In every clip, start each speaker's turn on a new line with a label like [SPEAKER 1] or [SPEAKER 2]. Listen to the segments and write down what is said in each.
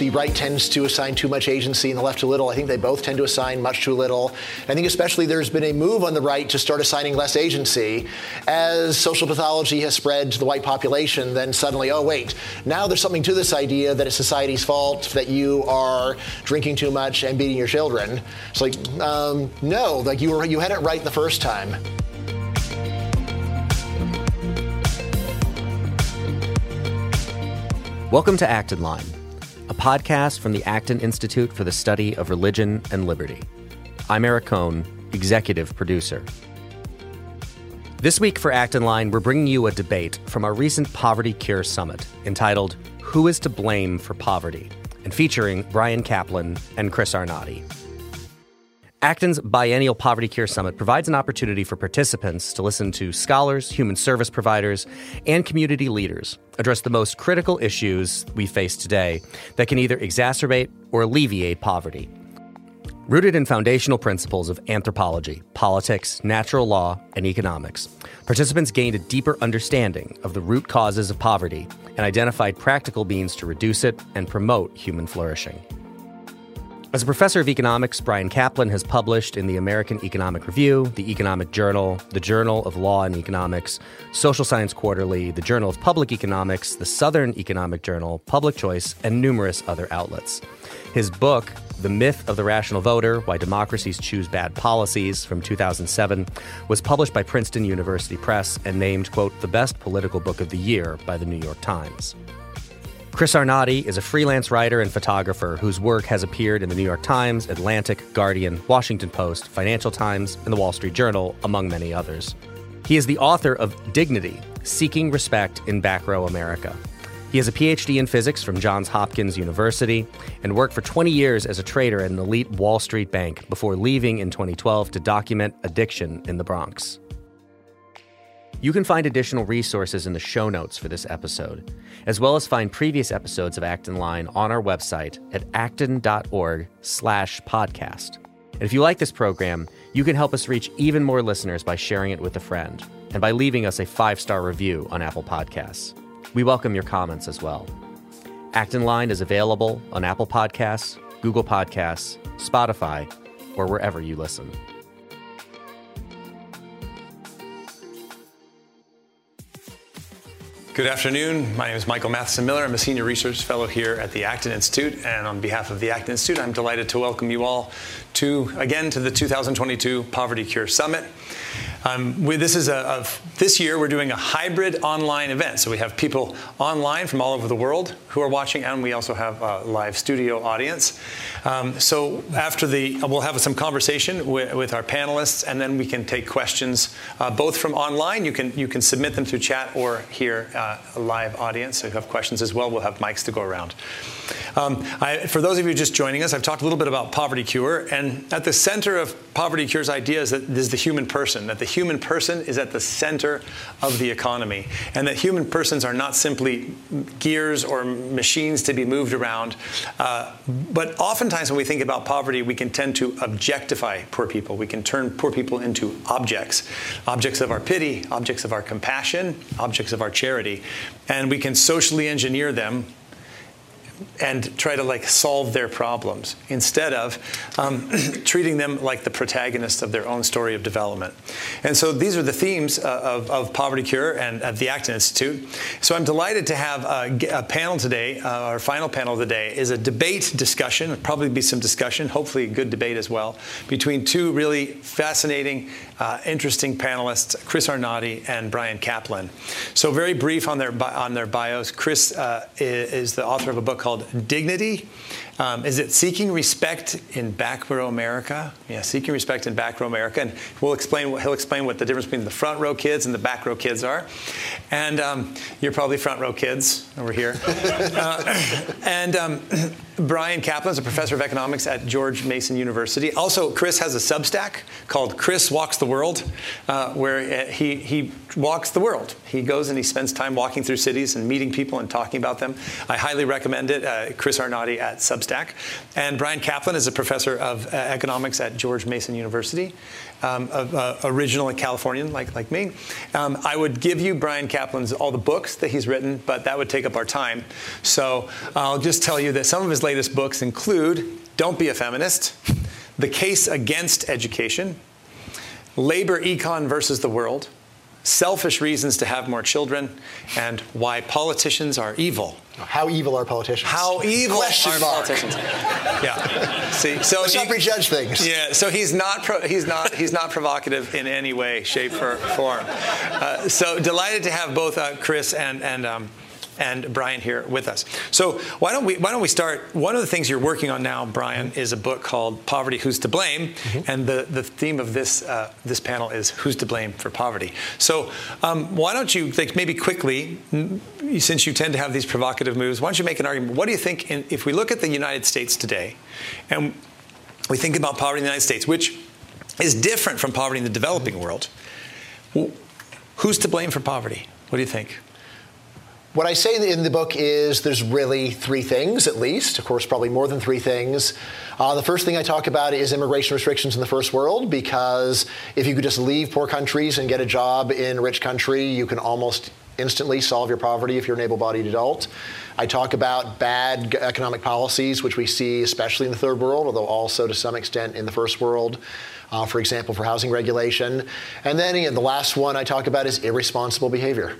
[SPEAKER 1] the right tends to assign too much agency and the left too little. I think they both tend to assign much too little. I think especially there's been a move on the right to start assigning less agency. As social pathology has spread to the white population, then suddenly, oh, wait, now there's something to this idea that it's society's fault that you are drinking too much and beating your children. It's like, um, no, like you were, you had it right the first time.
[SPEAKER 2] Welcome to Acton Line, podcast from the Acton Institute for the Study of Religion and Liberty. I'm Eric Kohn, executive producer. This week for Acton Line, we're bringing you a debate from our recent Poverty Cure Summit entitled Who is to Blame for Poverty? and featuring Bryan Caplan and Chris Arnade. Acton's Biennial Poverty Cure Summit provides an opportunity for participants to listen to scholars, human service providers, and community leaders address the most critical issues we face today that can either exacerbate or alleviate poverty. Rooted in foundational principles of anthropology, politics, natural law, and economics, participants gained a deeper understanding of the root causes of poverty and identified practical means to reduce it and promote human flourishing. As a professor of economics, Bryan Caplan has published in the American Economic Review, the Economic Journal, the Journal of Law and Economics, Social Science Quarterly, the Journal of Public Economics, the Southern Economic Journal, Public Choice, and numerous other outlets. His book, The Myth of the Rational Voter Why Democracies Choose Bad Policies, from 2007, was published by Princeton University Press and named, quote, the best political book of the year by the New York Times. Chris Arnade is a freelance writer and photographer whose work has appeared in the New York Times, Atlantic, Guardian, Washington Post, Financial Times, and the Wall Street Journal, among many others. He is the author of Dignity Seeking Respect in Back Row America. He has a PhD in physics from Johns Hopkins University and worked for 20 years as a trader at an elite Wall Street bank before leaving in 2012 to document addiction in the Bronx. You can find additional resources in the show notes for this episode, as well as find previous episodes of Acton Line on our website at acton.org slash podcast. And if you like this program, you can help us reach even more listeners by sharing it with a friend and by leaving us a five-star review on Apple Podcasts. We welcome your comments as well. Acton Line is available on Apple Podcasts, Google Podcasts, Spotify, or wherever you listen.
[SPEAKER 3] Good afternoon. My name is Michael Matheson Miller. I'm a senior research fellow here at the Acton Institute. And on behalf of the Acton Institute, I'm delighted to welcome you all to, again, to the 2022 Poverty Cure Summit. Um, we, this is a, a, this year we're doing a hybrid online event. So we have people online from all over the world who are watching, and we also have a live studio audience. Um, so after the, we'll have some conversation with, with our panelists, and then we can take questions uh, both from online. You can you can submit them through chat or here uh, a live audience. So if you have questions as well, we'll have mics to go around. Um, I, for those of you just joining us, I've talked a little bit about Poverty Cure, and at the center of Poverty Cure's idea is the human person, that the human person is at the center of the economy, and that human persons are not simply gears or machines to be moved around. Uh, but oftentimes when we think about poverty, we can tend to objectify poor people. We can turn poor people into objects, objects of our pity, objects of our compassion, objects of our charity, and we can socially engineer them and try to like solve their problems instead of um, treating them like the protagonists of their own story of development. And so these are the themes uh, of, of, Poverty Cure and at the Acton Institute. So I'm delighted to have a, a panel today. Uh, our final panel of the day is a debate discussion. Probably be some discussion, hopefully a good debate as well, between two really fascinating, uh, interesting panelists, Chris Arnade and Bryan Caplan. So very brief on their on their bios. Chris uh, is the author of a book called called Dignity. Um, is it seeking respect in back row America? Yeah, seeking respect in back row America, and we'll explain. He'll explain what the difference between the front row kids and the back row kids are. And um, you're probably front row kids over here. uh, and um, Caplan is a professor of economics at George Mason University. Also, Chris has a Substack called Chris Walks the World, uh, where uh, he he walks the world. He goes and he spends time walking through cities and meeting people and talking about them. I highly recommend it. Uh, Chris Arnade at Substack. And Bryan Caplan is a professor of uh, economics at George Mason University, um, uh, original Californian like, like me. Um, I would give you Bryan Caplan's all the books that he's written, but that would take up our time. So I'll just tell you that some of his latest books include Don't Be a Feminist, The Case Against Education, Labor Econ versus the World, Selfish Reasons to Have More Children, and Why Politicians Are Evil.
[SPEAKER 1] How evil are politicians?
[SPEAKER 3] How evil
[SPEAKER 1] Question
[SPEAKER 3] are
[SPEAKER 1] mark.
[SPEAKER 3] politicians? Yeah. See, so
[SPEAKER 1] Let's
[SPEAKER 3] he-
[SPEAKER 1] not prejudge things.
[SPEAKER 3] yeah, so he's not pro- he's not he's not provocative in any way, shape, or form. Uh, so delighted to have both uh, Chris and and. Um, and Bryan here with us. So why don't we why don't we start? One of the things you're working on now, Brian, is a book called "Poverty: Who's to Blame," and the, the theme of this uh, this panel is "Who's to Blame for Poverty." So um, why don't you like maybe quickly, since you tend to have these provocative moves, why don't you make an argument? What do you think in, if we look at the United States today, and we think about poverty in the United States, which is different from poverty in the developing world. Who's to blame for poverty? What do you think?
[SPEAKER 1] What I say in the book is there's really three things, at least. Of course, probably more than three things. Uh, the first thing I talk about is immigration restrictions in the first world, because if you could just leave poor countries and get a job in rich country, you can almost instantly solve your poverty if you're an able bodied adult. I talk about bad economic policies, which we see especially in the third world, although also to some extent in the first world. Uh, for example, for housing regulation. And then again, the last one I talk about is irresponsible behavior.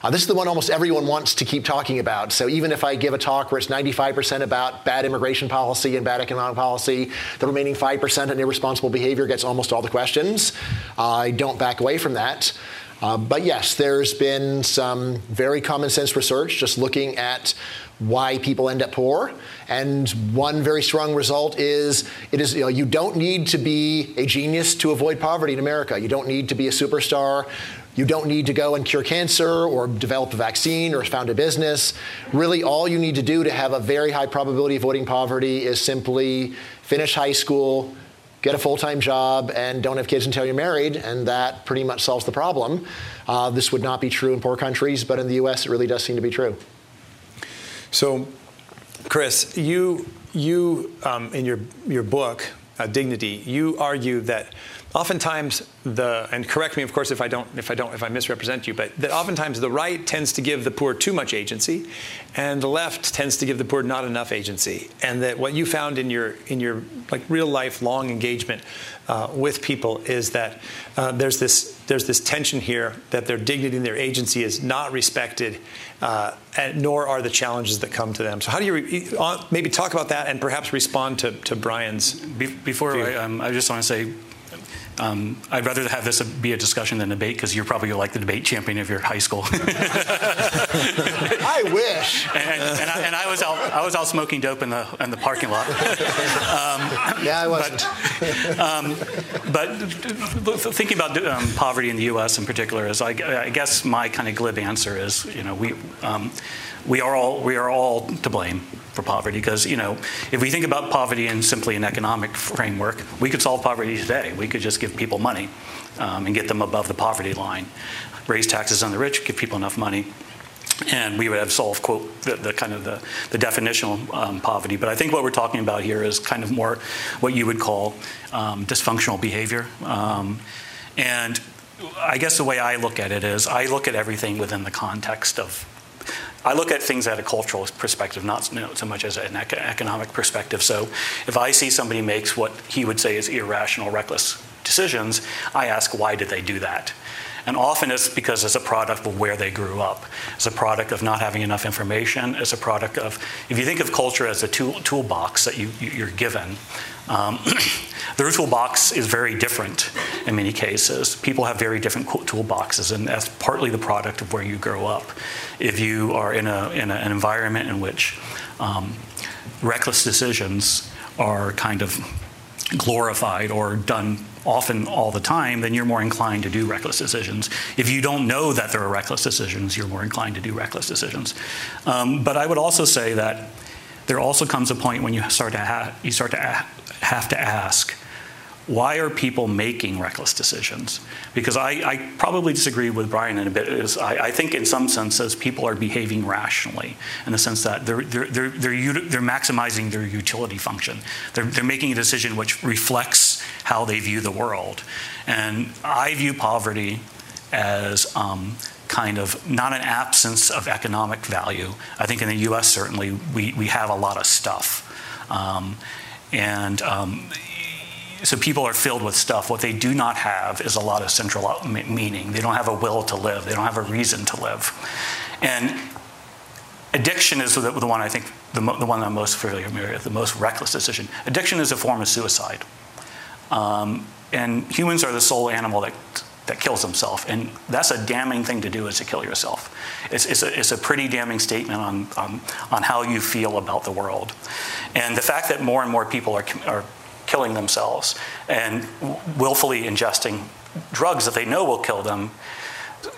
[SPEAKER 1] Uh, this is the one almost everyone wants to keep talking about. So even if I give a talk where it's 95% about bad immigration policy and bad economic policy, the remaining 5% on irresponsible behavior gets almost all the questions. I don't back away from that. Uh, but yes, there's been some very common sense research just looking at why people end up poor. And one very strong result is it is you, know, you don't need to be a genius to avoid poverty in America. You don't need to be a superstar. You don't need to go and cure cancer or develop a vaccine or found a business. Really, all you need to do to have a very high probability of avoiding poverty is simply finish high school, get a full time job, and don't have kids until you're married, and that pretty much solves the problem. Uh, this would not be true in poor countries, but in the US, it really does seem to be true.
[SPEAKER 3] So, Chris, you you um, in your your book uh, Dignity, you argue that oftentimes the and correct me of course if I don't if I don't if I misrepresent you, but that oftentimes the right tends to give the poor too much agency, and the left tends to give the poor not enough agency, and that what you found in your in your like real life long engagement uh, with people is that uh, there's this there's this tension here that their dignity and their agency is not respected, uh, and nor are the challenges that come to them. So how do you re- uh, maybe talk about that and perhaps respond to, to Bryan's?
[SPEAKER 4] Be- Before I, um, I just want to say, um, I'd rather have this be a discussion than a debate because you're probably like the debate champion of your high school.
[SPEAKER 1] I wish.
[SPEAKER 4] and, I, and I was out, I was out smoking dope in the in the parking lot.
[SPEAKER 1] Yeah, I wasn't.
[SPEAKER 4] But thinking about um, poverty in the U.S. in particular is, I, I guess my kind of glib answer is, you know, we um, we are all we are all to blame for poverty because you know if we think about poverty in simply an economic framework, we could solve poverty today. We could just give people money um, and get them above the poverty line, raise taxes on the rich, give people enough money and we would have solved quote the, the kind of the, the definitional um, poverty but i think what we're talking about here is kind of more what you would call um, dysfunctional behavior um, and i guess the way i look at it is i look at everything within the context of I look at things at a cultural perspective, not you know, so much as an ec- economic perspective. So, if I see somebody makes what he would say is irrational, reckless decisions, I ask why did they do that? And often it's because it's a product of where they grew up. It's a product of not having enough information. It's a product of, if you think of culture as a tool, toolbox that you- you're given, um, their toolbox is very different in many cases. People have very different toolboxes, and that's partly the product of where you grow up. If you are in, a, in a, an environment in which um, reckless decisions are kind of glorified or done often all the time, then you're more inclined to do reckless decisions. If you don't know that there are reckless decisions, you're more inclined to do reckless decisions. Um, but I would also say that there also comes a point when you start to ha- you start to a- have to ask, why are people making reckless decisions? Because I, I probably disagree with Bryan in a bit. Is I, I think in some senses people are behaving rationally in the sense that they're they're they're they're, they're maximizing their utility function. They're they're making a decision which reflects how they view the world, and I view poverty as um, kind of not an absence of economic value. I think in the U.S. certainly we we have a lot of stuff. Um, and um, so people are filled with stuff. What they do not have is a lot of central meaning. They don't have a will to live. They don't have a reason to live. And addiction is the, the one I think the, the, one I'm most familiar with, the most reckless decision. Addiction is a form of suicide. Um, and humans are the sole animal that, that kills himself. And that's a damning thing to do is to kill yourself. It's, it's, a, it's a pretty damning statement on, on, on how you feel about the world. And the fact that more and more people are, are killing themselves and willfully ingesting drugs that they know will kill them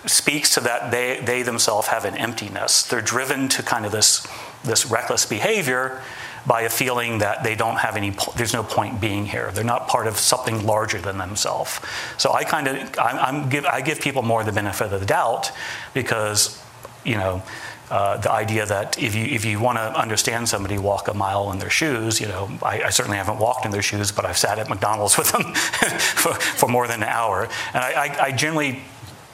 [SPEAKER 4] speaks to that they, they themselves have an emptiness. They're driven to kind of this, this reckless behavior by a feeling that they don't have any, there's no point being here. They're not part of something larger than themselves. So I kind of, I'm, I'm give, I give people more the benefit of the doubt because, you know, uh, the idea that if you if you want to understand somebody, walk a mile in their shoes. You know, I, I, certainly haven't walked in their shoes, but I've sat at McDonald's with them for, for, more than an hour, and I, I, I generally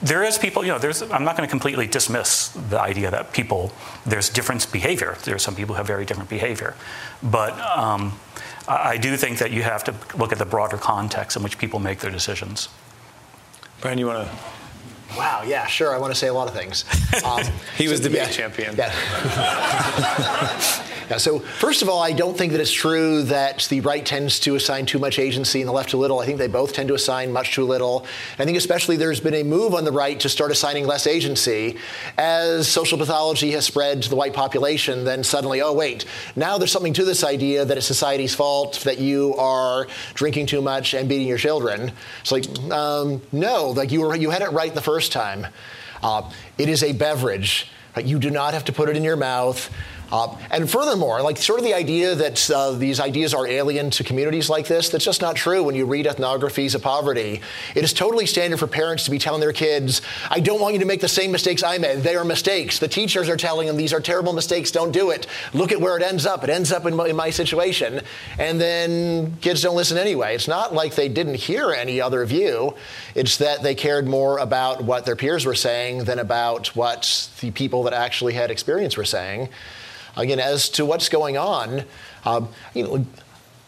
[SPEAKER 4] there is people, you know, there's, I'm not going to completely dismiss the idea that people, there's different behavior. There are some people who have very different behavior. But um, I do think that you have to look at the broader context in which people make their decisions.
[SPEAKER 3] Bryan, you want to?
[SPEAKER 1] Wow, yeah, sure. I want to say a lot of things.
[SPEAKER 3] Um, he was so, debate yeah, champion. Yeah.
[SPEAKER 1] Yeah, so first of all, I don't think that it's true that the right tends to assign too much agency and the left too little. I think they both tend to assign much too little. I think especially there's been a move on the right to start assigning less agency. As social pathology has spread to the white population, then suddenly, oh wait, now there's something to this idea that it's society's fault that you are drinking too much and beating your children. It's like, um, no, like you were, you had it right the first time. Uh, it is a beverage. You do not have to put it in your mouth. Uh, and furthermore, like sort of the idea that uh, these ideas are alien to communities like this, that's just not true when you read ethnographies of poverty. It is totally standard for parents to be telling their kids, I don't want you to make the same mistakes I made. They are mistakes. The teachers are telling them these are terrible mistakes, don't do it. Look at where it ends up. It ends up in my, in my situation. And then kids don't listen anyway. It's not like they didn't hear any other view, it's that they cared more about what their peers were saying than about what the people that actually had experience were saying. Again, as to what's going on, um, you know,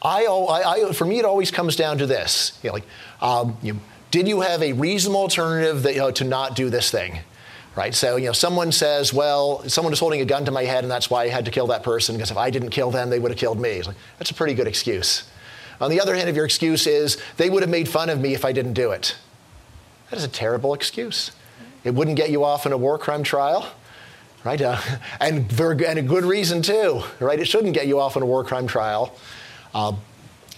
[SPEAKER 1] I, I, I, for me, it always comes down to this: you know, like, um, you, did you have a reasonable alternative that, you know, to not do this thing? Right. So you know, someone says, "Well, someone is holding a gun to my head, and that's why I had to kill that person because if I didn't kill them, they would have killed me." Like, that's a pretty good excuse. On the other hand, if your excuse is they would have made fun of me if I didn't do it, that is a terrible excuse. It wouldn't get you off in a war crime trial right? Uh, and, for, and a good reason too, right? It shouldn't get you off on a war crime trial. Uh,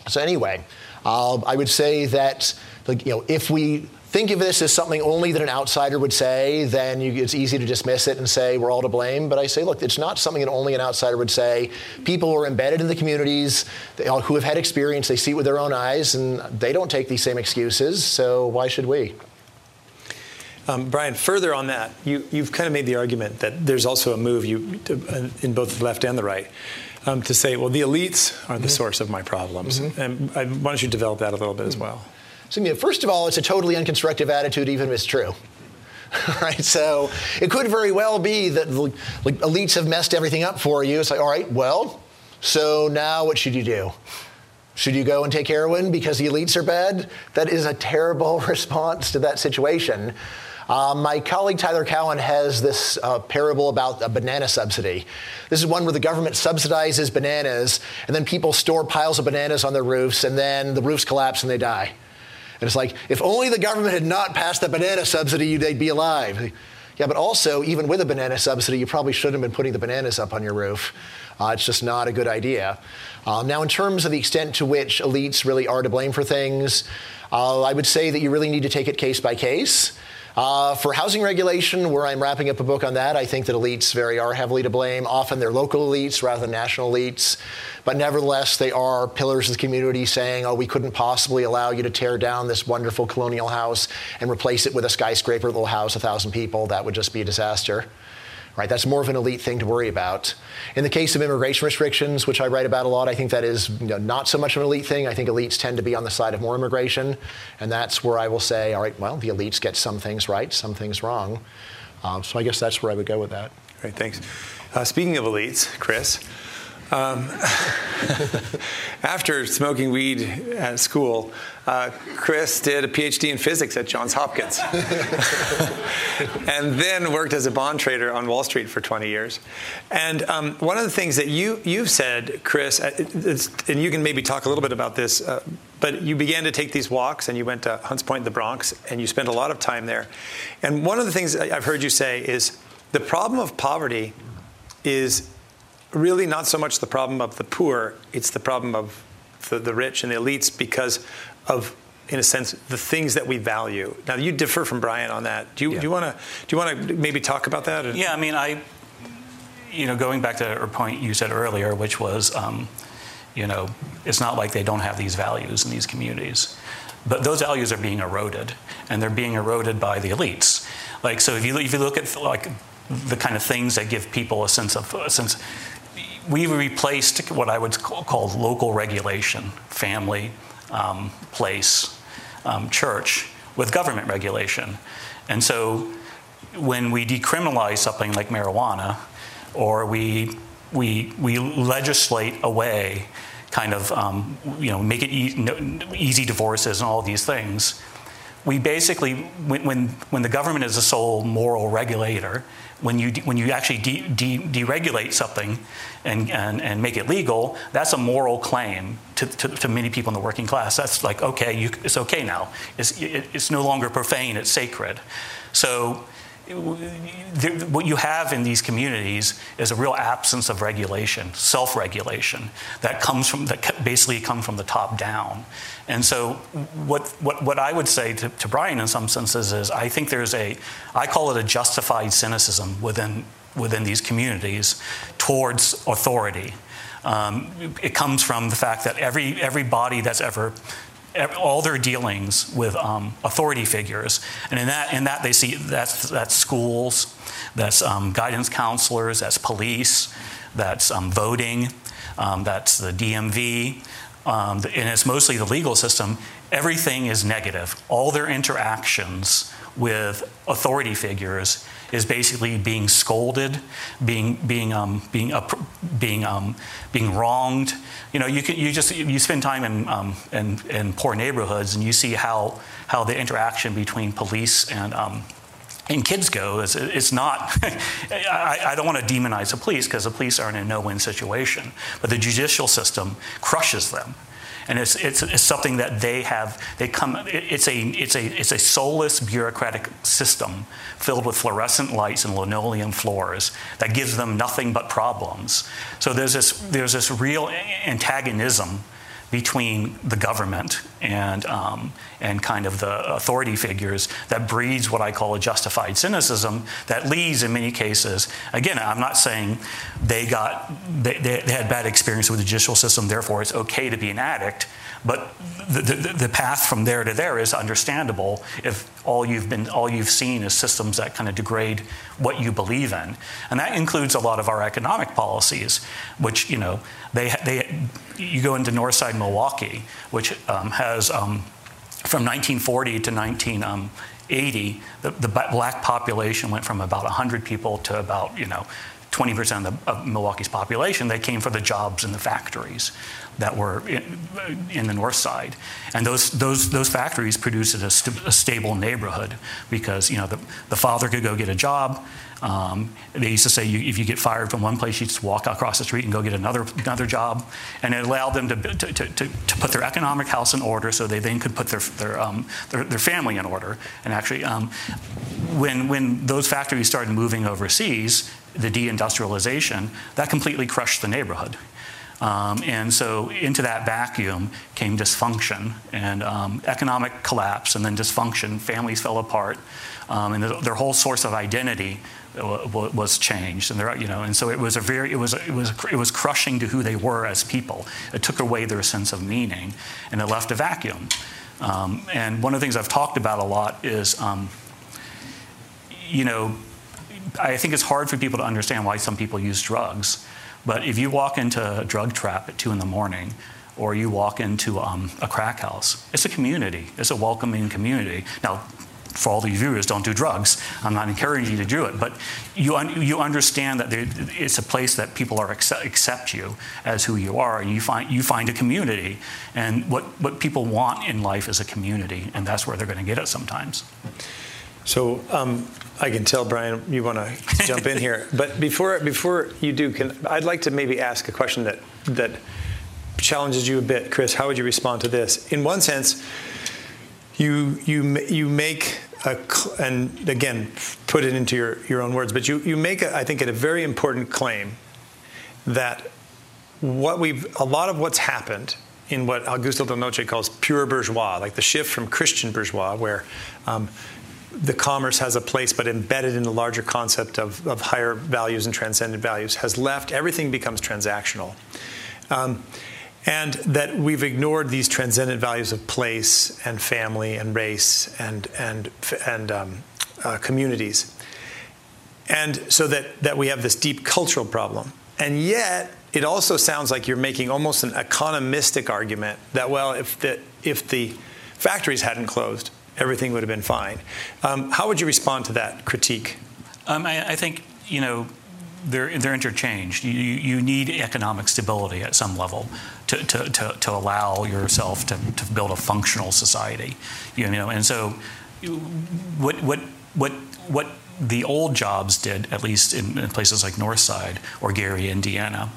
[SPEAKER 1] so anyway, uh, I would say that like, you know, if we think of this as something only that an outsider would say, then you, it's easy to dismiss it and say we're all to blame. But I say, look, it's not something that only an outsider would say. People who are embedded in the communities, they, who have had experience, they see it with their own eyes, and they don't take these same excuses. So why should we?
[SPEAKER 3] Um, Bryan, further on that, you, have kind of made the argument that there's also a move you, uh, in both the left and the right um, to say, well, the elites are the mm-hmm. source of my problems. Mm-hmm. And I, why don't you develop that a little bit as mm-hmm. well?
[SPEAKER 1] So, first of all, it's a totally unconstructive attitude, even if it's true. right? So it could very well be that like, elites have messed everything up for you. It's like, all right, well, so now what should you do? Should you go and take heroin because the elites are bad? That is a terrible response to that situation. Um, my colleague Tyler Cowen has this uh, parable about a banana subsidy. This is one where the government subsidizes bananas, and then people store piles of bananas on their roofs, and then the roofs collapse and they die. And it's like, if only the government had not passed the banana subsidy, they'd be alive. Yeah, but also, even with a banana subsidy, you probably shouldn't have been putting the bananas up on your roof. Uh, it's just not a good idea. Um, now, in terms of the extent to which elites really are to blame for things, uh, I would say that you really need to take it case by case. Uh, for housing regulation, where I'm wrapping up a book on that, I think that elites very are heavily to blame. Often they're local elites rather than national elites. But nevertheless, they are pillars of the community saying, oh, we couldn't possibly allow you to tear down this wonderful colonial house and replace it with a skyscraper that will house a thousand people. That would just be a disaster right? That's more of an elite thing to worry about. In the case of immigration restrictions, which I write about a lot, I think that is you know, not so much of an elite thing. I think elites tend to be on the side of more immigration, and that's where I will say, all right, well, the elites get some things right, some things wrong. Uh, so I guess that's where I would go with that.
[SPEAKER 3] Great, thanks. Uh, speaking of elites, Chris, Um, after smoking weed at school, uh, Chris did a PhD in physics at Johns Hopkins, and then worked as a bond trader on Wall Street for 20 years. And um, one of the things that you you've said, Chris, uh, and you can maybe talk a little bit about this, uh, but you began to take these walks, and you went to Hunts Point in the Bronx, and you spent a lot of time there. And one of the things I've heard you say is the problem of poverty is really not so much the problem of the poor; it's the problem of the, the rich and the elites because of in a sense, the things that we value. Now, you differ from Bryan on that. Do you, yeah. want to do you want to maybe talk about that?
[SPEAKER 4] Yeah, I mean, I, you know, going back to a point you said earlier, which was, um, you know, it's not like they don't have these values in these communities, but those values are being eroded, and they're being eroded by the elites. Like, so if you if you look at like the kind of things that give people a sense of a sense. We replaced what I would call local regulation, family, um, place, um, church with government regulation. And so when we decriminalize something like marijuana, or we, we, we legislate away kind of, um, you know, make it e- easy divorces and all these things, we basically, when, when, when the government is the sole moral regulator, when you, when you actually de- de- deregulate something and, and, and make it legal, that's a moral claim to, to, to, many people in the working class. That's like, okay, you, it's okay now. It's, it, it's no longer profane, it's sacred. So what you have in these communities is a real absence of regulation, self-regulation that comes from that basically come from the top down. And so, what what, what I would say to, to Bryan in some senses is, I think there's a, I call it a justified cynicism within within these communities towards authority. Um, it comes from the fact that every every body that's ever all their dealings with um, authority figures, and in that, in that they see that's, that's schools, that's um, guidance counselors, that's police, that's um, voting, um, that's the DMV, um, and it's mostly the legal system. Everything is negative. All their interactions with authority figures is basically being scolded, being being um, being up, being um, being wronged. You know, you can you just you spend time in, um, in, in poor neighborhoods and you see how how the interaction between police and um, and kids go is it's not I, I, don't want to demonize the police because the police are in a no-win situation but the judicial system crushes them and it's, it's, it's, something that they have they come it's a it's a it's a soulless bureaucratic system filled with fluorescent lights and linoleum floors that gives them nothing but problems. So there's this there's this real antagonism between the government and, um, and kind of the authority figures that breeds what I call a justified cynicism that leads, in many cases, again, I'm not saying they, got, they, they had bad experience with the judicial system, therefore it's okay to be an addict. But the, the, the, path from there to there is understandable if all you've been all you've seen is systems that kind of degrade what you believe in, and that includes a lot of our economic policies, which you know they they you go into Northside Milwaukee, which um, has um, from 1940 to 1980, the, the black population went from about 100 people to about you know 20% of, the, of Milwaukee's population. They came for the jobs in the factories that were in, the north side. And those, those, those factories produced a, st- a, stable neighborhood because you know, the, the father could go get a job. Um, they used to say you, if you get fired from one place, you just walk across the street and go get another, another job. And it allowed them to, to, to, to put their economic house in order so they then could put their, their, um, their, their, family in order. And actually, um, when, when those factories started moving overseas, the deindustrialization, that completely crushed the neighborhood. Um, and so into that vacuum came dysfunction and um, economic collapse and then dysfunction. Families fell apart. Um, and their whole source of identity was changed, and you know, and so it was a very, it was, it was, it was crushing to who they were as people. It took away their sense of meaning, and it left a vacuum. Um, and one of the things I've talked about a lot is, um, you know, I think it's hard for people to understand why some people use drugs. But if you walk into a drug trap at two in the morning, or you walk into um, a crack house, it's a community. It's a welcoming community. Now, for all the viewers, don't do drugs. I'm not encouraging you to do it, but you un- you understand that there, it's a place that people are accept, accept you as who you are, and you find you find a community. And what what people want in life is a community, and that's where they're going to get it sometimes.
[SPEAKER 3] So um, I can tell, Bryan, you want to jump in here, but before before you do, can I'd like to maybe ask a question that that challenges you a bit, Chris. How would you respond to this? In one sense you you you make a, and again put it into your, your own words, but you you make a, I think a very important claim that what we've a lot of what's happened in what Augusto Del Noce calls pure bourgeois, like the shift from Christian bourgeois, where um, the commerce has a place, but embedded in the larger concept of, of higher values and transcendent values, has left. Everything becomes transactional. Um, and that we've ignored these transcendent values of place and family and race and and and um, uh, communities, and so that that we have this deep cultural problem. And yet, it also sounds like you're making almost an economistic argument that well, if the if the factories hadn't closed, everything would have been fine. Um, how would you respond to that critique?
[SPEAKER 4] Um, I, I think you know they're, they're interchanged. You, you need economic stability at some level to, to, to, to allow yourself to, to build a functional society. You know, and so what, what, what, what the old jobs did, at least in, in places like Northside or Gary, Indiana,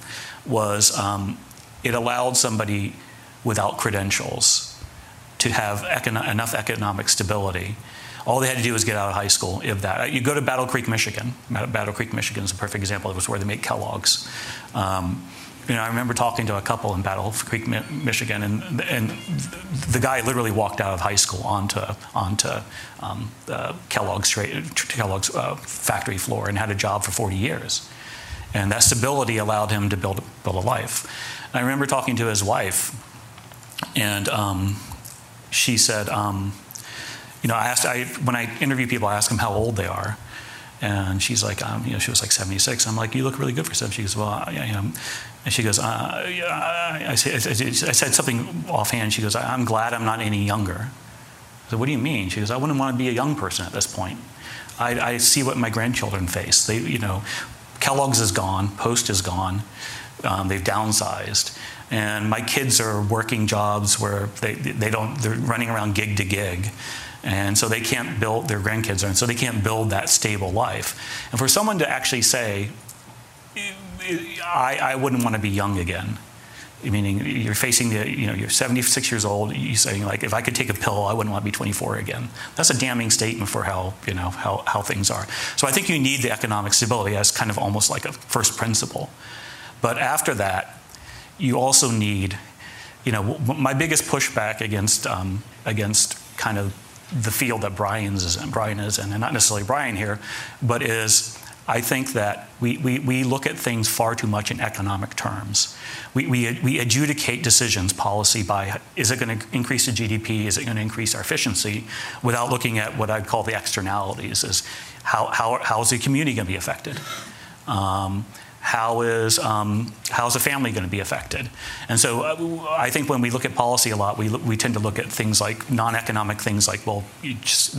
[SPEAKER 4] was um, it allowed somebody without credentials to have enough economic stability all they had to do was get out of high school, if that. You go to Battle Creek, Michigan. Battle Creek, Michigan is a perfect example. It was where they make Kellogg's. Um, you know, I remember talking to a couple in Battle Creek, Michigan, and, and the guy literally walked out of high school onto onto um, Kellogg's, Kellogg's uh, factory floor and had a job for 40 years. And that stability allowed him to build build a life. I remember talking to his wife, and um, she said, um, you know, I asked, I, when I interview people, I ask them how old they are. And she's like, um, you know, she was like 76. I'm like, you look really good for 70. She goes, well, yeah, know. And she goes, uh, yeah, I, I, I, said something offhand. She goes, I'm glad I'm not any younger. I said, what do you mean? She goes, I wouldn't want to be a young person at this point. I, I see what my grandchildren face. They, you know, Kellogg's is gone, Post is gone. Um, they've downsized and my kids are working jobs where they, they don't they're running around gig to gig and so they can't build, their grandkids are, and so they can't build that stable life. And for someone to actually say, I, I wouldn't want to be young again, meaning you're facing the, you know, you're 76 years old, you're saying like, if I could take a pill, I wouldn't want to be 24 again. That's a damning statement for how, you know, how, how things are. So I think you need the economic stability as kind of almost like a first principle. But after that, you also need, you know, my biggest pushback against, um, against kind of the field that Bryan's is in, Bryan is in, and not necessarily Bryan here, but is I think that we, we, we look at things far too much in economic terms. We, we, we adjudicate decisions, policy, by is it going to increase the GDP, is it going to increase our efficiency, without looking at what I'd call the externalities, is how, how, how is the community going to be affected? Um, how is um, how is a family going to be affected? And so uh, I think when we look at policy a lot, we, we tend to look at things like non-economic things like, well, just,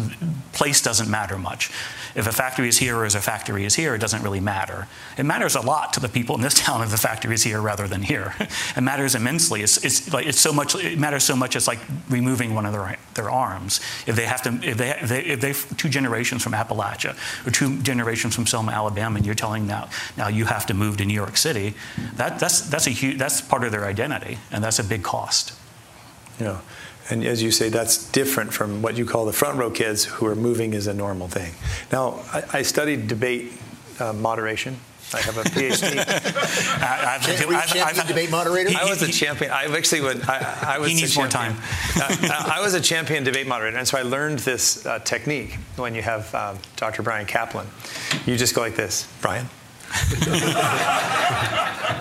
[SPEAKER 4] place doesn't matter much. If a factory is here or if a factory is here, it doesn't really matter. It matters a lot to the people in this town if the factory is here rather than here. it matters immensely. It's, it's like it's so much. It matters so much. It's like removing one of their their arms. If they have to, if they if they, if they two generations from Appalachia or two generations from Selma, Alabama, and you're telling now now you have to move to New York City, that, that's, that's, a huge, that's part of their identity, and that's a big cost.
[SPEAKER 3] Yeah. And as you say, that's different from what you call the front row kids who are moving as a normal thing. Now, I, I studied debate uh, moderation. I have a PhD.
[SPEAKER 1] I, I've, Were you champion I've, debate moderator?
[SPEAKER 3] I was a champion. I actually would. I, I was.
[SPEAKER 4] He needs more time.
[SPEAKER 3] uh, I was a champion debate moderator, and so I learned this uh, technique. When you have um, Dr. Bryan Caplan, you just go like this, Bryan.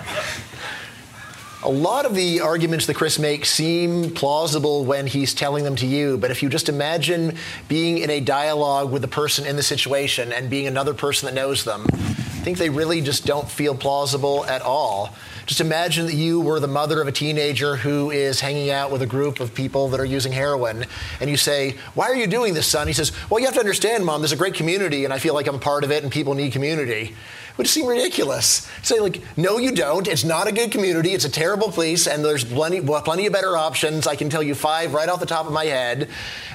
[SPEAKER 1] A lot of the arguments that Chris makes seem plausible when he's telling them to you, but if you just imagine being in a dialogue with the person in the situation and being another person that knows them, I think they really just don't feel plausible at all. just imagine that you were the mother of a teenager who is hanging out with a group of people that are using heroin, and you say, Why are you doing this, son? He says, Well, you have to understand, mom, there's a great community, and I feel like I'm part of it, and people need community would seem ridiculous. Say like, no, you don't. It's not a good community. It's a terrible place, and there's plenty, plenty of better options. I can tell you five right off the top of my head.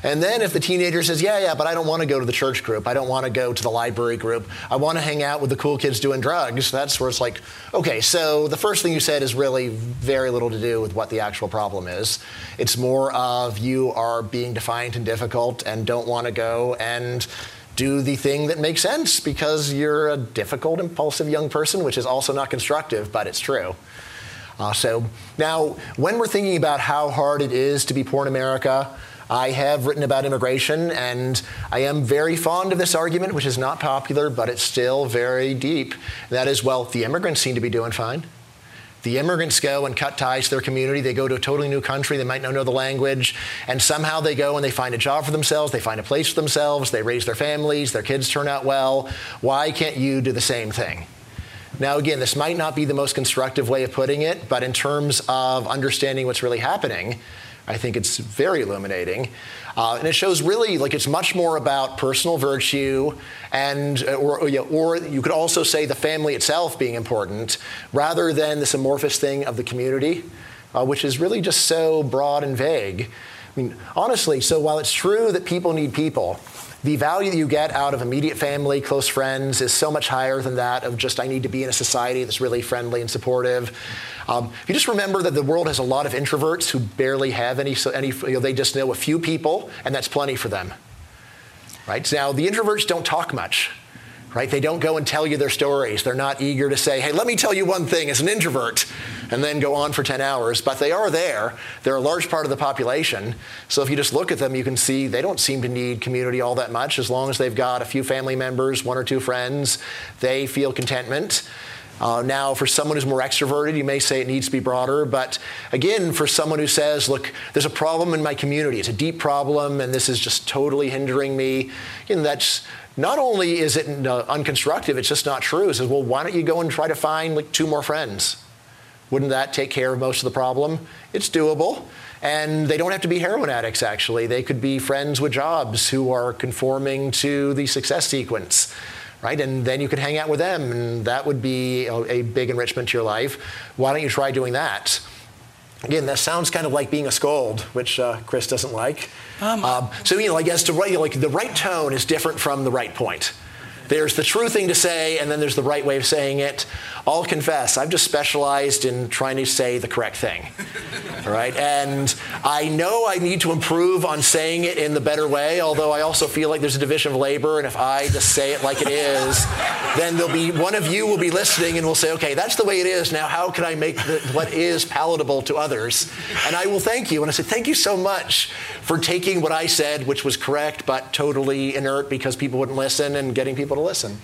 [SPEAKER 1] And then if the teenager says, yeah, yeah, but I don't want to go to the church group. I don't want to go to the library group. I want to hang out with the cool kids doing drugs. That's where it's like, okay, so the first thing you said is really very little to do with what the actual problem is. It's more of you are being defiant and difficult and don't want to go and do the thing that makes sense because you're a difficult, impulsive young person, which is also not constructive, but it's true. Uh, so now, when we're thinking about how hard it is to be poor in America, I have written about immigration, and I am very fond of this argument, which is not popular, but it's still very deep. That is, well, the immigrants seem to be doing fine. The immigrants go and cut ties to their community. They go to a totally new country. They might not know the language. And somehow they go and they find a job for themselves. They find a place for themselves. They raise their families. Their kids turn out well. Why can't you do the same thing? Now, again, this might not be the most constructive way of putting it, but in terms of understanding what's really happening, I think it's very illuminating. Uh, and it shows really like it's much more about personal virtue and uh, or, or you could also say the family itself being important rather than this amorphous thing of the community, uh, which is really just so broad and vague. I mean, honestly, so while it's true that people need people, the value that you get out of immediate family, close friends, is so much higher than that of just I need to be in a society that's really friendly and supportive. Um, if you just remember that the world has a lot of introverts who barely have any, any you know, they just know a few people, and that's plenty for them. Right? Now, the introverts don't talk much right? They don't go and tell you their stories. They're not eager to say, hey, let me tell you one thing as an introvert, and then go on for 10 hours. But they are there. They're a large part of the population. So if you just look at them, you can see they don't seem to need community all that much. As long as they've got a few family members, one or two friends, they feel contentment. Uh, now, for someone who's more extroverted, you may say it needs to be broader. But again, for someone who says, look, there's a problem in my community, it's a deep problem, and this is just totally hindering me, know, that's not only is it uh, unconstructive, it's just not true. It says, well, why don't you go and try to find like two more friends? Wouldn't that take care of most of the problem? It's doable. And they don't have to be heroin addicts, actually. They could be friends with jobs who are conforming to the success sequence, right? And then you could hang out with them, and that would be a, a big enrichment to your life. Why don't you try doing that? Again, that sounds kind of like being a scold, which uh, Chris doesn't like. Um, um, so, you know, I guess to write, like the right tone is different from the right point. There's the true thing to say, and then there's the right way of saying it. I'll confess, I've just specialized in trying to say the correct thing. All right? And I know I need to improve on saying it in the better way, although I also feel like there's a division of labor, and if I just say it like it is, then there'll be one of you will be listening and will say, okay, that's the way it is. Now, how can I make the, what is palatable to others? And I will thank you. And I said, thank you so much for taking what I said, which was correct, but totally inert because people wouldn't listen, and getting people to listen.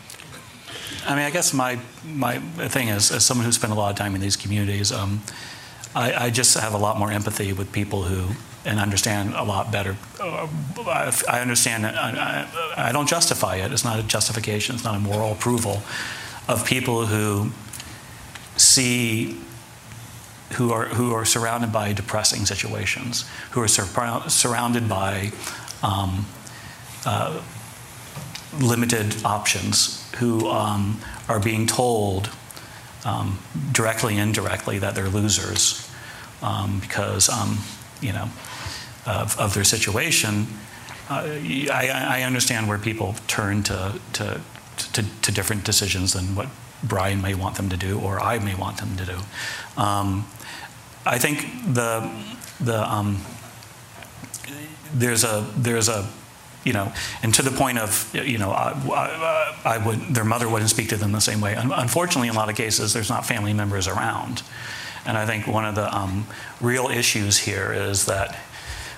[SPEAKER 4] I mean, I guess my my thing is, as someone who spent a lot of time in these communities, um, I, I, just have a lot more empathy with people who and understand a lot better. Uh, I, understand. I, I don't justify it. It's not a justification. It's not a moral approval of people who see who are who are surrounded by depressing situations, who are sur- surrounded by um, uh, limited options who um, are being told um, directly and indirectly that they're losers um, because um, you know of, of, their situation. Uh, I, I, understand where people turn to, to, to, to, different decisions than what Bryan may want them to do or I may want them to do. Um, I think the the um, there's a there's a you know, and to the point of, you know, I, I, I, would, their mother wouldn't speak to them the same way. Unfortunately, in a lot of cases, there's not family members around. And I think one of the um, real issues here is that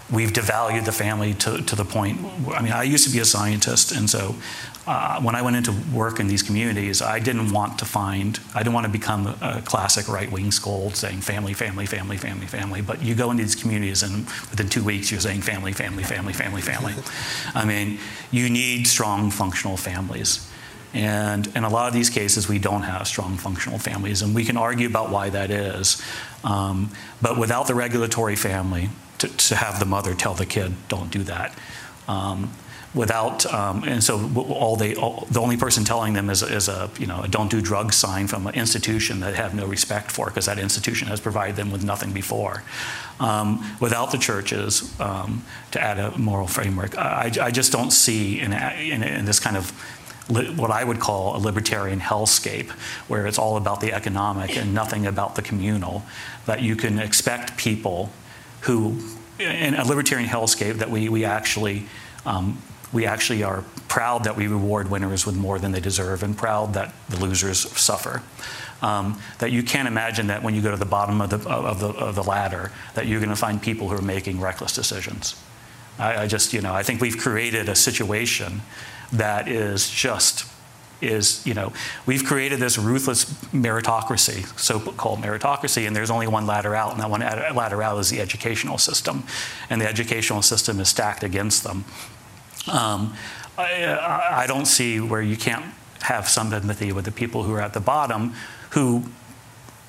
[SPEAKER 4] we've devalued the family to, to the point. I mean, I used to be a scientist, and so uh, when I went into work in these communities, I didn't want to find, I didn't want to become a, a classic right wing scold saying family, family, family, family, family. But you go into these communities, and within two weeks, you're saying family, family, family, family, family. I mean, you need strong, functional families. And in a lot of these cases, we don't have strong functional families, and we can argue about why that is. Um, but without the regulatory family, to, to, have the mother tell the kid, don't do that. Um, without, um, and so all they, all, the only person telling them is, is a, you know, a don't do drugs sign from an institution that have no respect for because that institution has provided them with nothing before. Um, without the churches um, to add a moral framework, I, I just don't see in, in, in this kind of what I would call a libertarian hellscape, where it's all about the economic and nothing about the communal, that you can expect people who, in a libertarian hellscape, that we, we actually um, we actually are proud that we reward winners with more than they deserve and proud that the losers suffer. Um, that you can't imagine that when you go to the bottom of the, of the, of the ladder, that you're going to find people who are making reckless decisions. I, I just, you know, I think we've created a situation that is just is you know we've created this ruthless meritocracy so-called meritocracy and there's only one ladder out and that one ladder out is the educational system and the educational system is stacked against them um, I, I don't see where you can't have some empathy with the people who are at the bottom who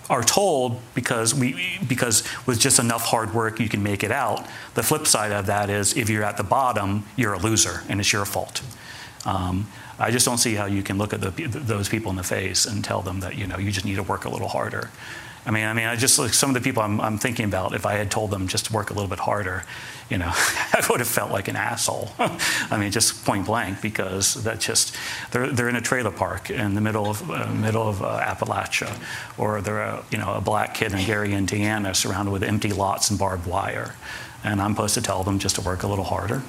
[SPEAKER 4] are told because we because with just enough hard work you can make it out. The flip side of that is if you're at the bottom, you're a loser and it's your fault. Um, I just don't see how you can look at the, those people in the face and tell them that you know you just need to work a little harder. I mean, I mean, I just like some of the people I'm, I'm thinking about. If I had told them just to work a little bit harder, you know, I would have felt like an asshole. I mean, just point blank, because that just they're they're in a trailer park in the middle of uh, middle of uh, Appalachia, or they're a, you know a black kid in Gary, Indiana, surrounded with empty lots and barbed wire, and I'm supposed to tell them just to work a little harder.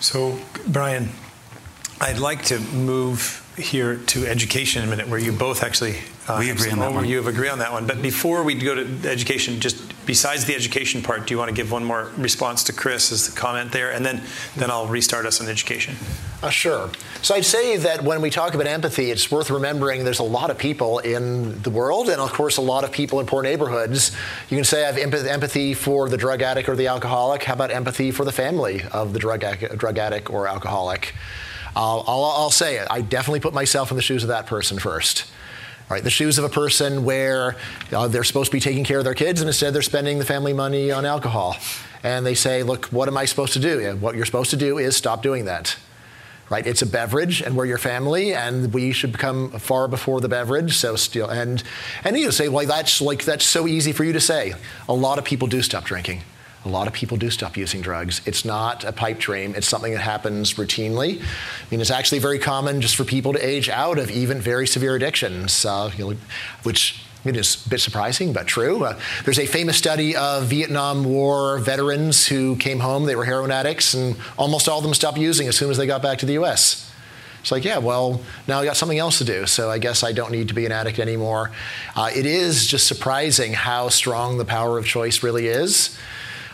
[SPEAKER 3] So, Bryan, I'd like to move here to education in a minute, where you both actually
[SPEAKER 4] uh, we agree on that
[SPEAKER 3] one. You have agree on that one. But before we go to education, just besides the education part, do you want to give one more response to Chris as the comment there, and then then I'll restart us on education.
[SPEAKER 1] Uh, sure. So I'd say that when we talk about empathy, it's worth remembering there's a lot of people in the world, and of course a lot of people in poor neighborhoods. You can say I have empathy for the drug addict or the alcoholic. How about empathy for the family of the drug drug addict or alcoholic? I'll, I'll, I'll say it. I definitely put myself in the shoes of that person first. Right, the shoes of a person where uh, they're supposed to be taking care of their kids and instead they're spending the family money on alcohol. And they say, look, what am I supposed to do? Yeah, what you're supposed to do is stop doing that. Right? It's a beverage, and we're your family, and we should come far before the beverage. So still, and and you say, well, that's like that's so easy for you to say. A lot of people do stop drinking a lot of people do stop using drugs. It's not a pipe dream. It's something that happens routinely. I mean, it's actually very common just for people to age out of even very severe addictions, uh, you know, which it is a bit surprising, but true. Uh, there's a famous study of Vietnam War veterans who came home, they were heroin addicts, and almost all of them stopped using as soon as they got back to the US. It's like, yeah, well, now I got something else to do, so I guess I don't need to be an addict anymore. Uh, it is just surprising how strong the power of choice really is.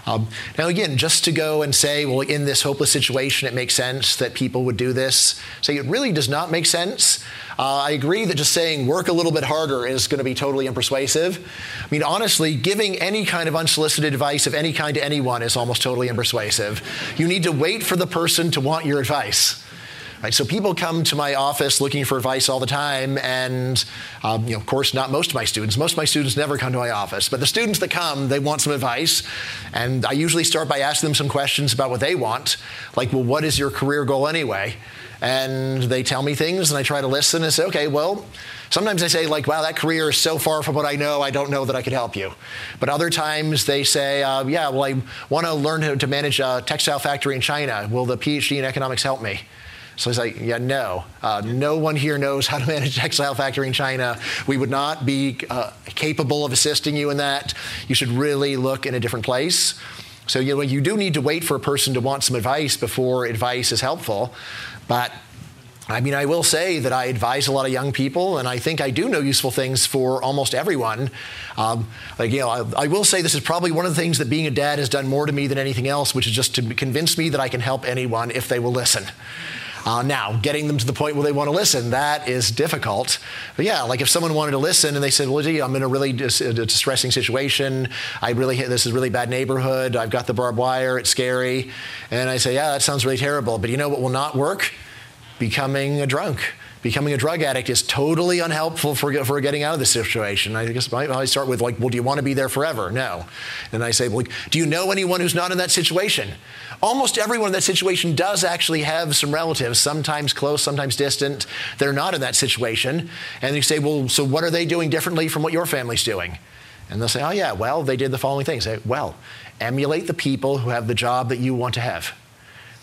[SPEAKER 1] Um, now, again, just to go and say, well, in this hopeless situation, it makes sense that people would do this, say it really does not make sense. Uh, I agree that just saying work a little bit harder is going to be totally unpersuasive. I mean, honestly, giving any kind of unsolicited advice of any kind to anyone is almost totally unpersuasive. You need to wait for the person to want your advice. Right? So people come to my office looking for advice all the time, and um, you know, of course, not most of my students. Most of my students never come to my office, but the students that come, they want some advice, and I usually start by asking them some questions about what they want, like, well, what is your career goal anyway? And they tell me things, and I try to listen and say, okay, well, sometimes they say, like, wow, that career is so far from what I know, I don't know that I could help you. But other times they say, uh, yeah, well, I want to learn how to manage a textile factory in China. Will the PhD in economics help me? So he's like, yeah, no. Uh, no one here knows how to manage textile factory in China. We would not be uh, capable of assisting you in that. You should really look in a different place. So you know, you do need to wait for a person to want some advice before advice is helpful. But I mean, I will say that I advise a lot of young people, and I think I do know useful things for almost everyone. Um, like, you know, I, I, will say this is probably one of the things that being a dad has done more to me than anything else, which is just to convince me that I can help anyone if they will listen. Uh, now, getting them to the point where they want to listen, that is difficult. But yeah, like if someone wanted to listen and they said, well, gee, I'm in a really dis- a distressing situation. I really, this is really bad neighborhood. I've got the barbed wire. It's scary. And I say, yeah, that sounds really terrible. But you know what will not work? Becoming a drunk becoming a drug addict is totally unhelpful for, for getting out of the situation. I guess I start with like, well, do you want to be there forever? No. And I say, well, do you know anyone who's not in that situation? Almost everyone in that situation does actually have some relatives, sometimes close, sometimes distant. They're not in that situation. And you say, well, so what are they doing differently from what your family's doing? And they'll say, oh, yeah, well, they did the following things. Say, well, emulate the people who have the job that you want to have.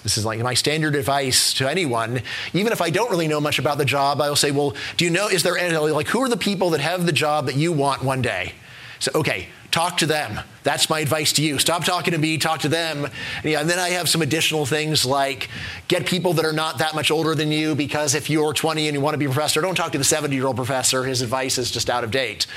[SPEAKER 1] This is like my standard advice to anyone. Even if I don't really know much about the job, I will say, well, do you know, is there, like, who are the people that have the job that you want one day? So, okay, talk to them. That's my advice to you. Stop talking to me, talk to them. And, yeah, and then I have some additional things like get people that are not that much older than you because if you're 20 and you want to be a professor, don't talk to the 70 year old professor. His advice is just out of date.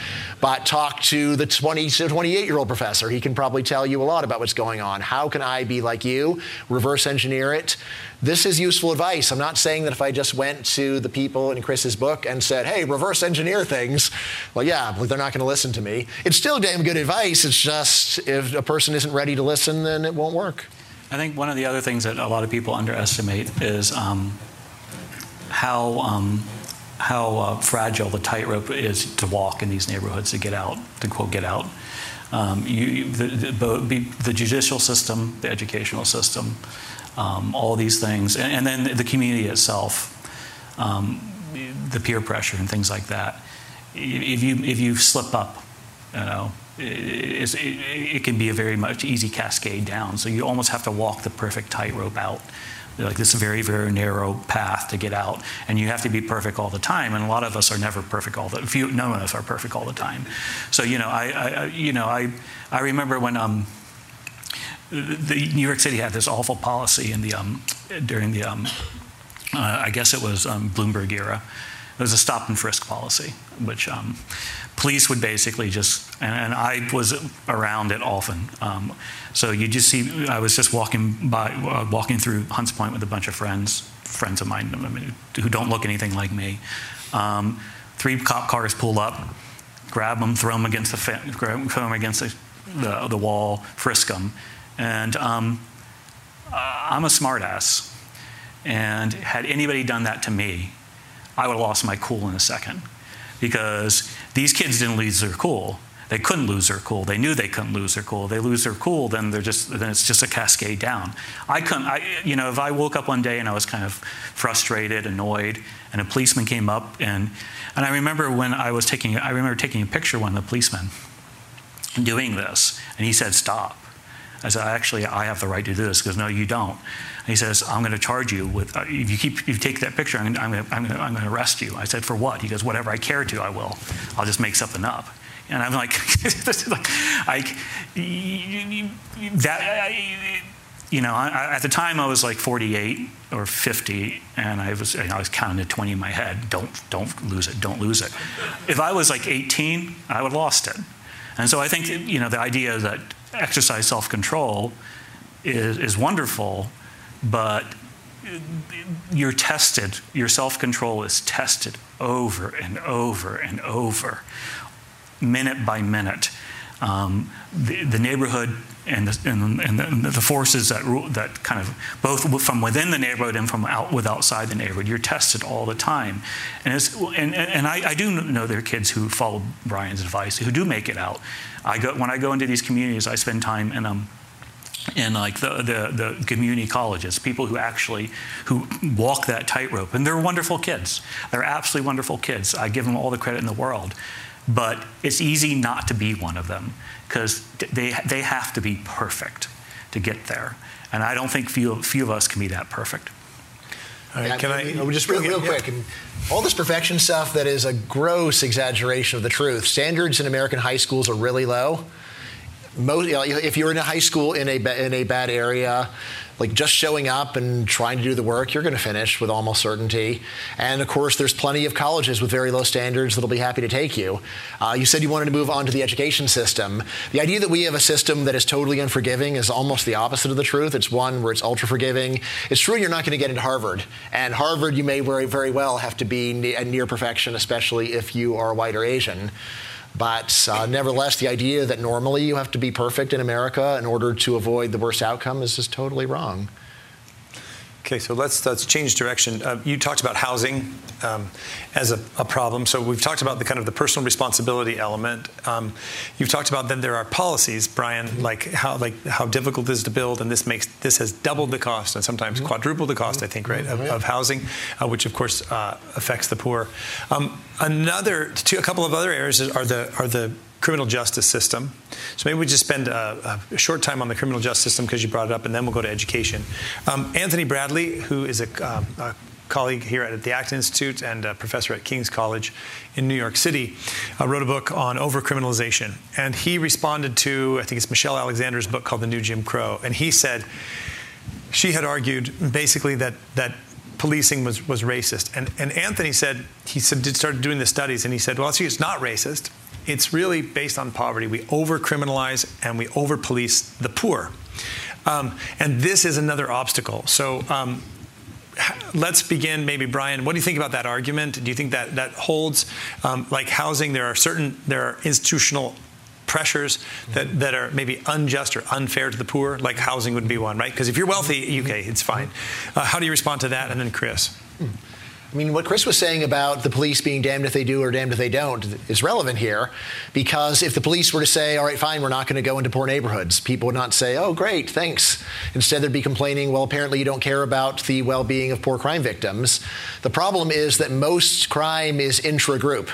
[SPEAKER 1] But talk to the 20 to 28 year old professor. He can probably tell you a lot about what's going on. How can I be like you? Reverse engineer it. This is useful advice. I'm not saying that if I just went to the people in Chris's book and said, hey, reverse engineer things, well, yeah, they're not going to listen to me. It's still damn good advice. It's just if a person isn't ready to listen, then it won't work.
[SPEAKER 4] I think one of the other things that a lot of people underestimate is um, how um, how uh, fragile the tightrope is to walk in these neighborhoods to get out, to quote, get out. Um, you, the, the, the, judicial system, the educational system, um, all these things, and, and, then the community itself, um, the peer pressure and things like that. If you if you slip up, you know, it, it, can be a very much easy cascade down. So you almost have to walk the perfect tightrope out. Like this very very narrow path to get out. And you have to be perfect all the time. And a lot of us are never perfect all the few none of us are perfect all the time. So you know i, I you know i i remember when um the new york city had this awful policy in the um during the um uh, i guess it was um, Bloomberg era. It was a stop and frisk policy, which um, police would basically just, and, and, I was around it often. Um, so you just see, I was just walking by, uh, walking through Hunts Point with a bunch of friends, friends of mine I mean, who don't look anything like me. Um, three cop cars pull up, grab them, throw them against the, throw them against the, the, the wall, frisk them, and um, I'm a smartass. And had anybody done that to me, I would have lost my cool in a second because these kids didn't lose their cool. They couldn't lose their cool. They knew they couldn't lose their cool. They lose their cool, then they're just then it's just a cascade down. I couldn't. I, you know, if I woke up one day and I was kind of frustrated, annoyed, and a policeman came up and and I remember when I was taking I remember taking a picture with the policeman doing this, and he said stop. I said actually I have the right to do this because no you don't he says, I'm going to charge you with, uh, if you keep, if you take that picture, I'm, going to, arrest you. I said, for what? He goes, whatever I care to, I will. I'll just make something up. And I'm like, like, that, you know, I, at the time I was like 48 or 50, and I was, I was counting to 20 in my head. Don't, don't lose it. Don't lose it. If I was like 18, I would have lost it. And so I think, you know, the idea that exercise self-control is, is wonderful, but you're tested, your self control is tested over and over and over, minute by minute. Um, the, the, neighborhood and, the, and, and the, forces that, rule, that kind of both from within the neighborhood and from out with outside the neighborhood, you're tested all the time. And, and, and I, I do know there are kids who follow Bryan's advice who do make it out. I go, when I go into these communities, I spend time in um, in like the, the, the, community colleges, people who actually who walk that tightrope, and they're wonderful kids. They're absolutely wonderful kids. I give them all the credit in the world, but it's easy not to be one of them because they they have to be perfect to get there, and I don't think few few of us can be that perfect.
[SPEAKER 1] All right, can I, you know, just real, real quick? And all this perfection stuff that is a gross exaggeration of the truth. Standards in American high schools are really low most, you know, if you're in a high school in a in a bad area, like just showing up and trying to do the work, you're going to finish with almost certainty. And of course, there's plenty of colleges with very low standards that'll be happy to take you. Uh, you said you wanted to move on to the education system. The idea that we have a system that is totally unforgiving is almost the opposite of the truth. It's one where it's ultra forgiving. It's true you're not going to get into Harvard, and Harvard you may very very well have to be near perfection, especially if you are white or Asian. But uh, nevertheless, the idea that normally you have to be perfect in America in order to avoid the worst outcome is just totally wrong.
[SPEAKER 3] Okay, so let's let's change direction. Uh, you talked about housing um, as a, a, problem. So we've talked about the kind of the personal responsibility element. Um, you've talked about then there are policies, Bryan, like how like how difficult it is to build, and this makes this has doubled the cost and sometimes mm-hmm. quadrupled the cost. I think right of, of housing, uh, which of course uh, affects the poor. Um, another, two, a couple of other areas are the are the criminal justice system. So maybe we just spend a, a short time on the criminal justice system because you brought it up, and then we'll go to education. Um, Anthony Bradley, who is a, um, a, colleague here at the Acton Institute and a professor at King's College in New York City, uh, wrote a book on overcriminalization. And he responded to, I think it's Michelle Alexander's book called The New Jim Crow. And he said, she had argued basically that, that policing was, was racist. And, and Anthony said, he said, started doing the studies, and he said, well, it's not racist it's really based on poverty. We over criminalize and we over police the poor. Um, and this is another obstacle. So um, let's begin, maybe Bryan. What do you think about that argument? Do you think that that holds? Um, like housing, there are certain there are institutional pressures that, that are maybe unjust or unfair to the poor, like housing would be one, right? Because if you're wealthy, okay, it's fine. Uh, how do you respond to that? And then Chris. Hmm.
[SPEAKER 1] I mean, what Chris was saying about the police being damned if they do or damned if they don't is relevant here because if the police were to say, all right, fine, we're not going to go into poor neighborhoods, people would not say, oh, great, thanks. Instead, they'd be complaining, well, apparently you don't care about the well being of poor crime victims. The problem is that most crime is intra group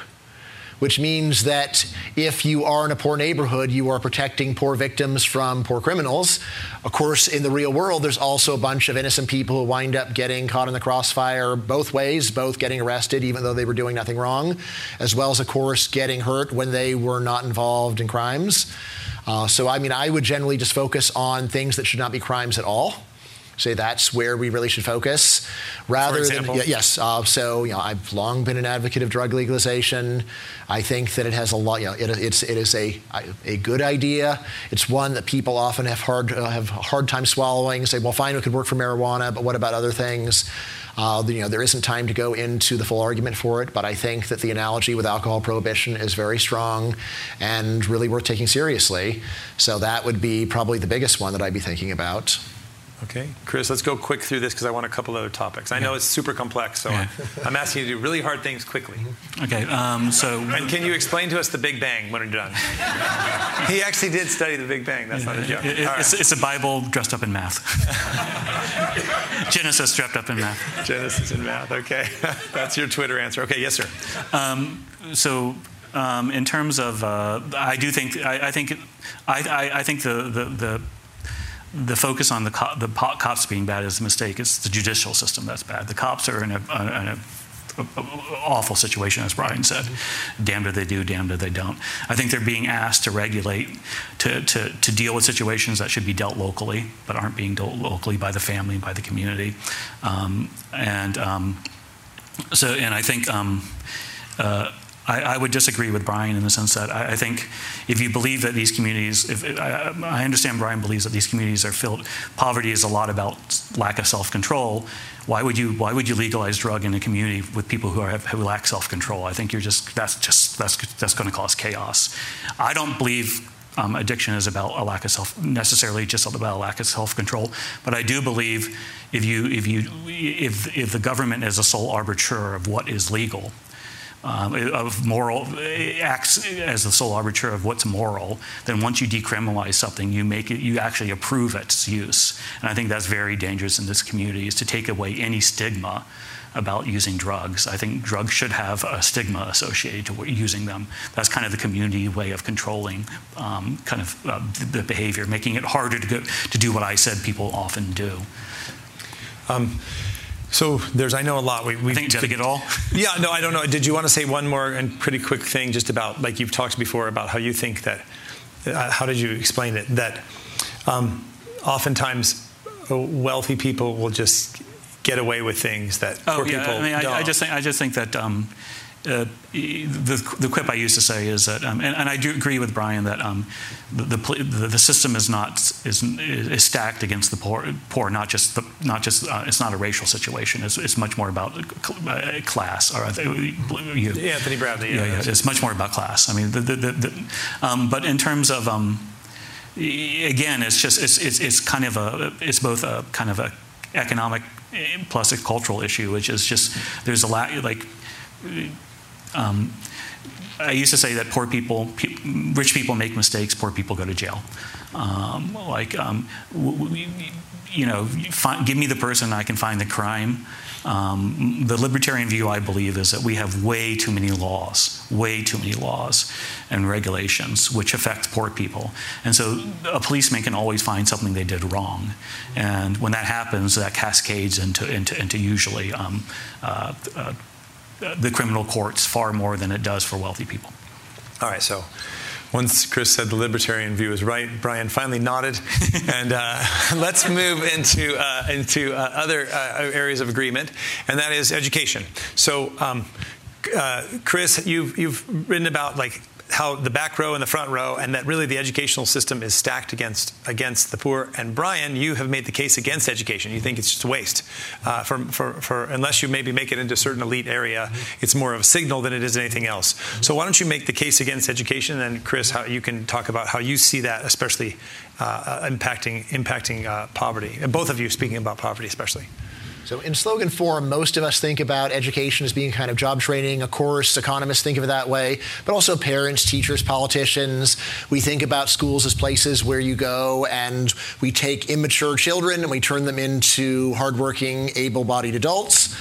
[SPEAKER 1] which means that if you are in a poor neighborhood, you are protecting poor victims from poor criminals. Of course, in the real world, there's also a bunch of innocent people who wind up getting caught in the crossfire both ways, both getting arrested even though they were doing nothing wrong, as well as, of course, getting hurt when they were not involved in crimes. Uh, so, I mean, I would generally just focus on things that should not be crimes at all say that's where we really should focus. Rather than yes uh, so you know i've long been an advocate of drug legalization. I think that it has a lot you know it, it's, it is a, a good idea. It's one that people often have hard uh, have a hard time swallowing say well fine it could work for marijuana but what about other things? Uh, you know, there isn't time to go into the full argument for it, but I think that the analogy with alcohol prohibition is very strong and really worth taking seriously. So that would be probably the biggest one that I'd be thinking about.
[SPEAKER 3] Okay, Chris, let's go quick through this because I want a couple other topics. I know it's super complex, so yeah. I'm asking you to do really hard things quickly.
[SPEAKER 4] Okay, um, so.
[SPEAKER 3] And can you explain to us the Big Bang when you're done? he actually did study the Big Bang. That's yeah, not a joke. It,
[SPEAKER 4] it, it's, it's, a Bible dressed up in math. Genesis dressed up in math.
[SPEAKER 3] Genesis in math. Okay, that's your Twitter answer. Okay, yes, sir. Um,
[SPEAKER 4] so. Um, in terms of, uh, I do think I, I think I, I, I think the, the, the the focus on the, co- the po- cops being bad is a mistake. It's the judicial system that's bad. The cops are in a, a awful situation, as Bryan said. Damned if they do, damned if they don't. I think they're being asked to regulate, to, to, to deal with situations that should be dealt locally, but aren't being dealt locally by the family, and by the community. Um, and um, so, and I think. Um, uh, I, I, would disagree with Bryan in the sense that I, I think if you believe that these communities, if, I, I, understand Bryan believes that these communities are filled, poverty is a lot about lack of self-control. Why would you Why would you legalize drug in a community with people who, are, who lack self-control? I think you're just that's just that's that's going to cause chaos. I don't believe um, addiction is about a lack of self necessarily just about a lack of self-control but i do believe if you if you if if the government is a sole arbiter of what is legal um, of moral acts as the sole arbiter of what's moral, then once you decriminalize something, you make it, you actually approve its use. And I think that's very dangerous in this community is to take away any stigma about using drugs. I think drugs should have a stigma associated to using them. That's kind of the community way of controlling um, kind of uh, the behavior, making it harder to, go, to do what I said people often do. Um,
[SPEAKER 3] so there's, I know a lot.
[SPEAKER 4] We, we I think did I get all?
[SPEAKER 3] Yeah, no, I don't know. Did you want to say one more and pretty quick thing just about, like you've talked before about how you think that, uh, how did you explain it? That um, oftentimes wealthy people will just get away with things that
[SPEAKER 4] oh,
[SPEAKER 3] poor
[SPEAKER 4] yeah.
[SPEAKER 3] people
[SPEAKER 4] I mean,
[SPEAKER 3] don't.
[SPEAKER 4] I, I, just think I just think that um, uh, the, the quip I used to say is that, um, and, and, I do agree with Bryan that um, the, the, the, system is not is, is stacked against the poor, poor not just the, not just uh, it's not a racial situation. It's, it's much more about uh, class. Or
[SPEAKER 3] you, yeah, Anthony Bradley.
[SPEAKER 4] Yeah, yeah, it's much more about class. I mean, um, but in terms of um, again, it's just it's, it's it's kind of a it's both a kind of a economic plus a cultural issue, which is just there's a lot like um, I used to say that poor people, pe- rich people make mistakes, poor people go to jail. Um, like, um, w- w- you know, give me the person, I can find the crime. Um, the libertarian view, I believe, is that we have way too many laws, way too many laws and regulations which affect poor people. And so a policeman can always find something they did wrong. And when that happens, that cascades into, into, into usually um, uh, uh, the criminal courts far more than it does for wealthy people.
[SPEAKER 3] All right, so once Chris said the libertarian view is right, Bryan finally nodded, and uh, let's move into uh, into uh, other uh, areas of agreement, and that is education. So, um, uh, Chris, you've you've written about like how the back row and the front row, and that really the educational system is stacked against against the poor. And Bryan, you have made the case against education. You think it's just waste, uh, for, for, for unless you maybe make it into a certain elite area, it's more of a signal than it is anything else. So why don't you make the case against education, and Chris, how you can talk about how you see that, especially uh, impacting impacting uh, poverty, and both of you speaking about poverty, especially.
[SPEAKER 1] So in slogan form, most of us think about education as being kind of job training. Of course, economists think of it that way, but also parents, teachers, politicians. We think about schools as places where you go and we take immature children and we turn them into hardworking, able-bodied adults.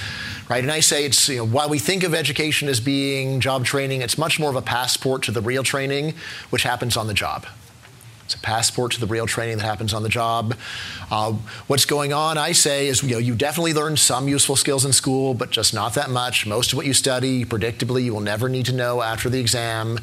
[SPEAKER 1] Right, and I say it's you know, while we think of education as being job training, it's much more of a passport to the real training, which happens on the job. It's a passport to the real training that happens on the job. Uh, what's going on, I say, is you know you definitely learn some useful skills in school, but just not that much. Most of what you study, predictably, you will never need to know after the exam.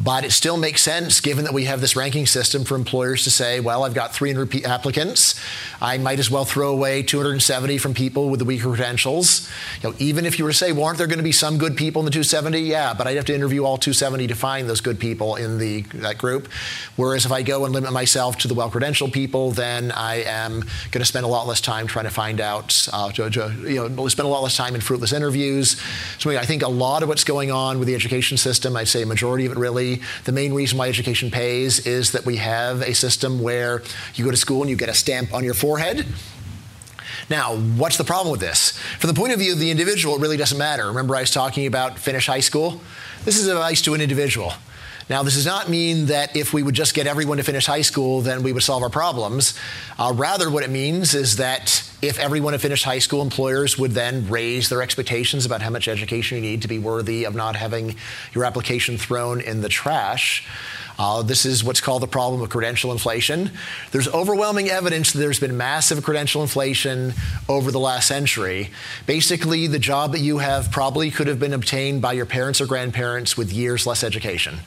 [SPEAKER 1] But it still makes sense, given that we have this ranking system, for employers to say, well, I've got 300 applicants. I might as well throw away 270 from people with the weaker credentials. You know, even if you were to say, well, aren't there going to be some good people in the 270? Yeah, but I'd have to interview all 270 to find those good people in the, that group. Whereas if I go and limit myself to the well-credentialed people, then I am going to spend a lot less time trying to find out, uh, to, to, you know, spend a lot less time in fruitless interviews. So I think a lot of what's going on with the education system, I'd say a majority of it really the main reason why education pays is that we have a system where you go to school and you get a stamp on your forehead. Now, what's the problem with this? From the point of view of the individual, it really doesn't matter. Remember, I was talking about finish high school? This is advice to an individual. Now, this does not mean that if we would just get everyone to finish high school, then we would solve our problems. Uh, rather, what it means is that if everyone had finished high school, employers would then raise their expectations about how much education you need to be worthy of not having your application thrown in the trash. Uh, this is what's called the problem of credential inflation. There's overwhelming evidence that there's been massive credential inflation over the last century. Basically, the job that you have probably could have been obtained by your parents or grandparents with years less education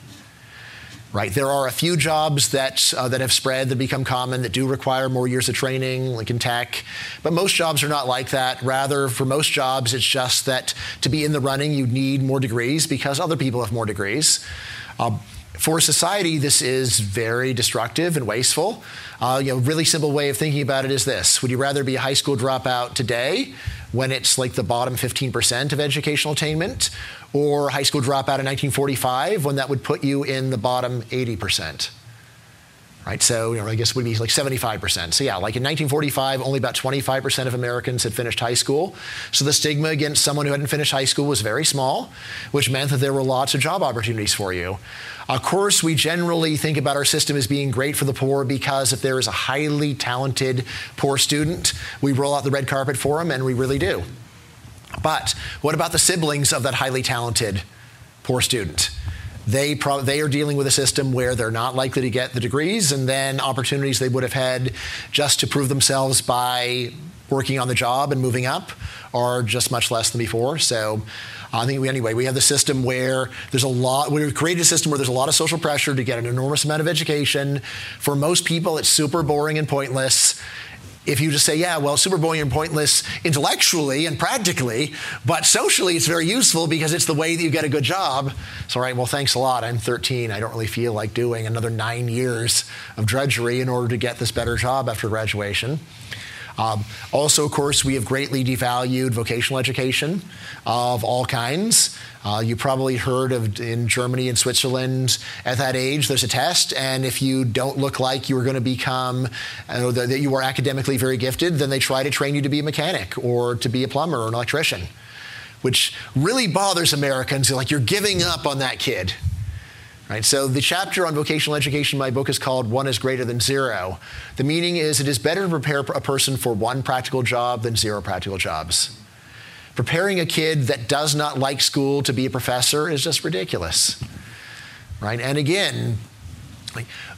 [SPEAKER 1] right? There are a few jobs that, uh, that have spread, that become common, that do require more years of training, like in tech. But most jobs are not like that. Rather, for most jobs, it's just that to be in the running, you need more degrees because other people have more degrees. Uh, for society, this is very destructive and wasteful. Uh, you know, really simple way of thinking about it is this: Would you rather be a high school dropout today, when it's like the bottom 15% of educational attainment, or high school dropout in 1945 when that would put you in the bottom 80%. Right, so you know, I guess it would be like 75%. So yeah, like in 1945, only about 25% of Americans had finished high school. So the stigma against someone who hadn't finished high school was very small, which meant that there were lots of job opportunities for you. Of course, we generally think about our system as being great for the poor because if there is a highly talented poor student, we roll out the red carpet for them, and we really do. But what about the siblings of that highly talented poor student? They, pro- they are dealing with a system where they're not likely to get the degrees and then opportunities they would have had just to prove themselves by working on the job and moving up are just much less than before. So I think we, anyway, we have the system where there's a lot, we've created a system where there's a lot of social pressure to get an enormous amount of education. For most people, it's super boring and pointless if you just say, yeah, well, super and pointless intellectually and practically, but socially it's very useful because it's the way that you get a good job. So, all right, well, thanks a lot. I'm 13. I don't really feel like doing another nine years of drudgery in order to get this better job after graduation. Um, also, of course, we have greatly devalued vocational education of all kinds. Uh, you probably heard of in Germany and Switzerland at that age, there's a test, and if you don't look like you are going to become, uh, that you are academically very gifted, then they try to train you to be a mechanic or to be a plumber or an electrician, which really bothers Americans. Like, you're giving up on that kid. Right, so the chapter on vocational education in my book is called One is Greater Than Zero. The meaning is it is better to prepare a person for one practical job than zero practical jobs. Preparing a kid that does not like school to be a professor is just ridiculous. Right? And again,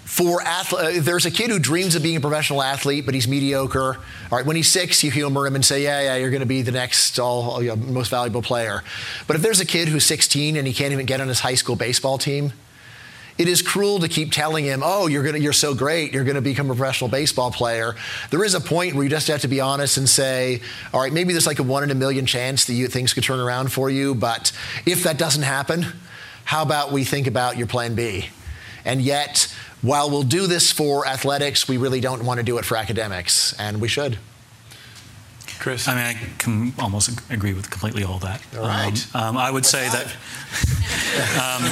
[SPEAKER 1] for athlete, uh, there's a kid who dreams of being a professional athlete, but he's mediocre. All right, when he's six, you humor him and say, "Yeah, yeah, you're going to be the next all, you know, most valuable player." But if there's a kid who's 16 and he can't even get on his high school baseball team, it is cruel to keep telling him, "Oh, you're to, you're so great, you're going to become a professional baseball player." There is a point where you just have to be honest and say, "All right, maybe there's like a one in a million chance that you, things could turn around for you, but if that doesn't happen, how about we think about your plan B?" And yet, while we'll do this for athletics, we really don't want to do it for academics, and we should.
[SPEAKER 3] Chris?
[SPEAKER 4] I mean, I can almost agree with completely all that.
[SPEAKER 1] All right.
[SPEAKER 4] Um, um, I would say that um,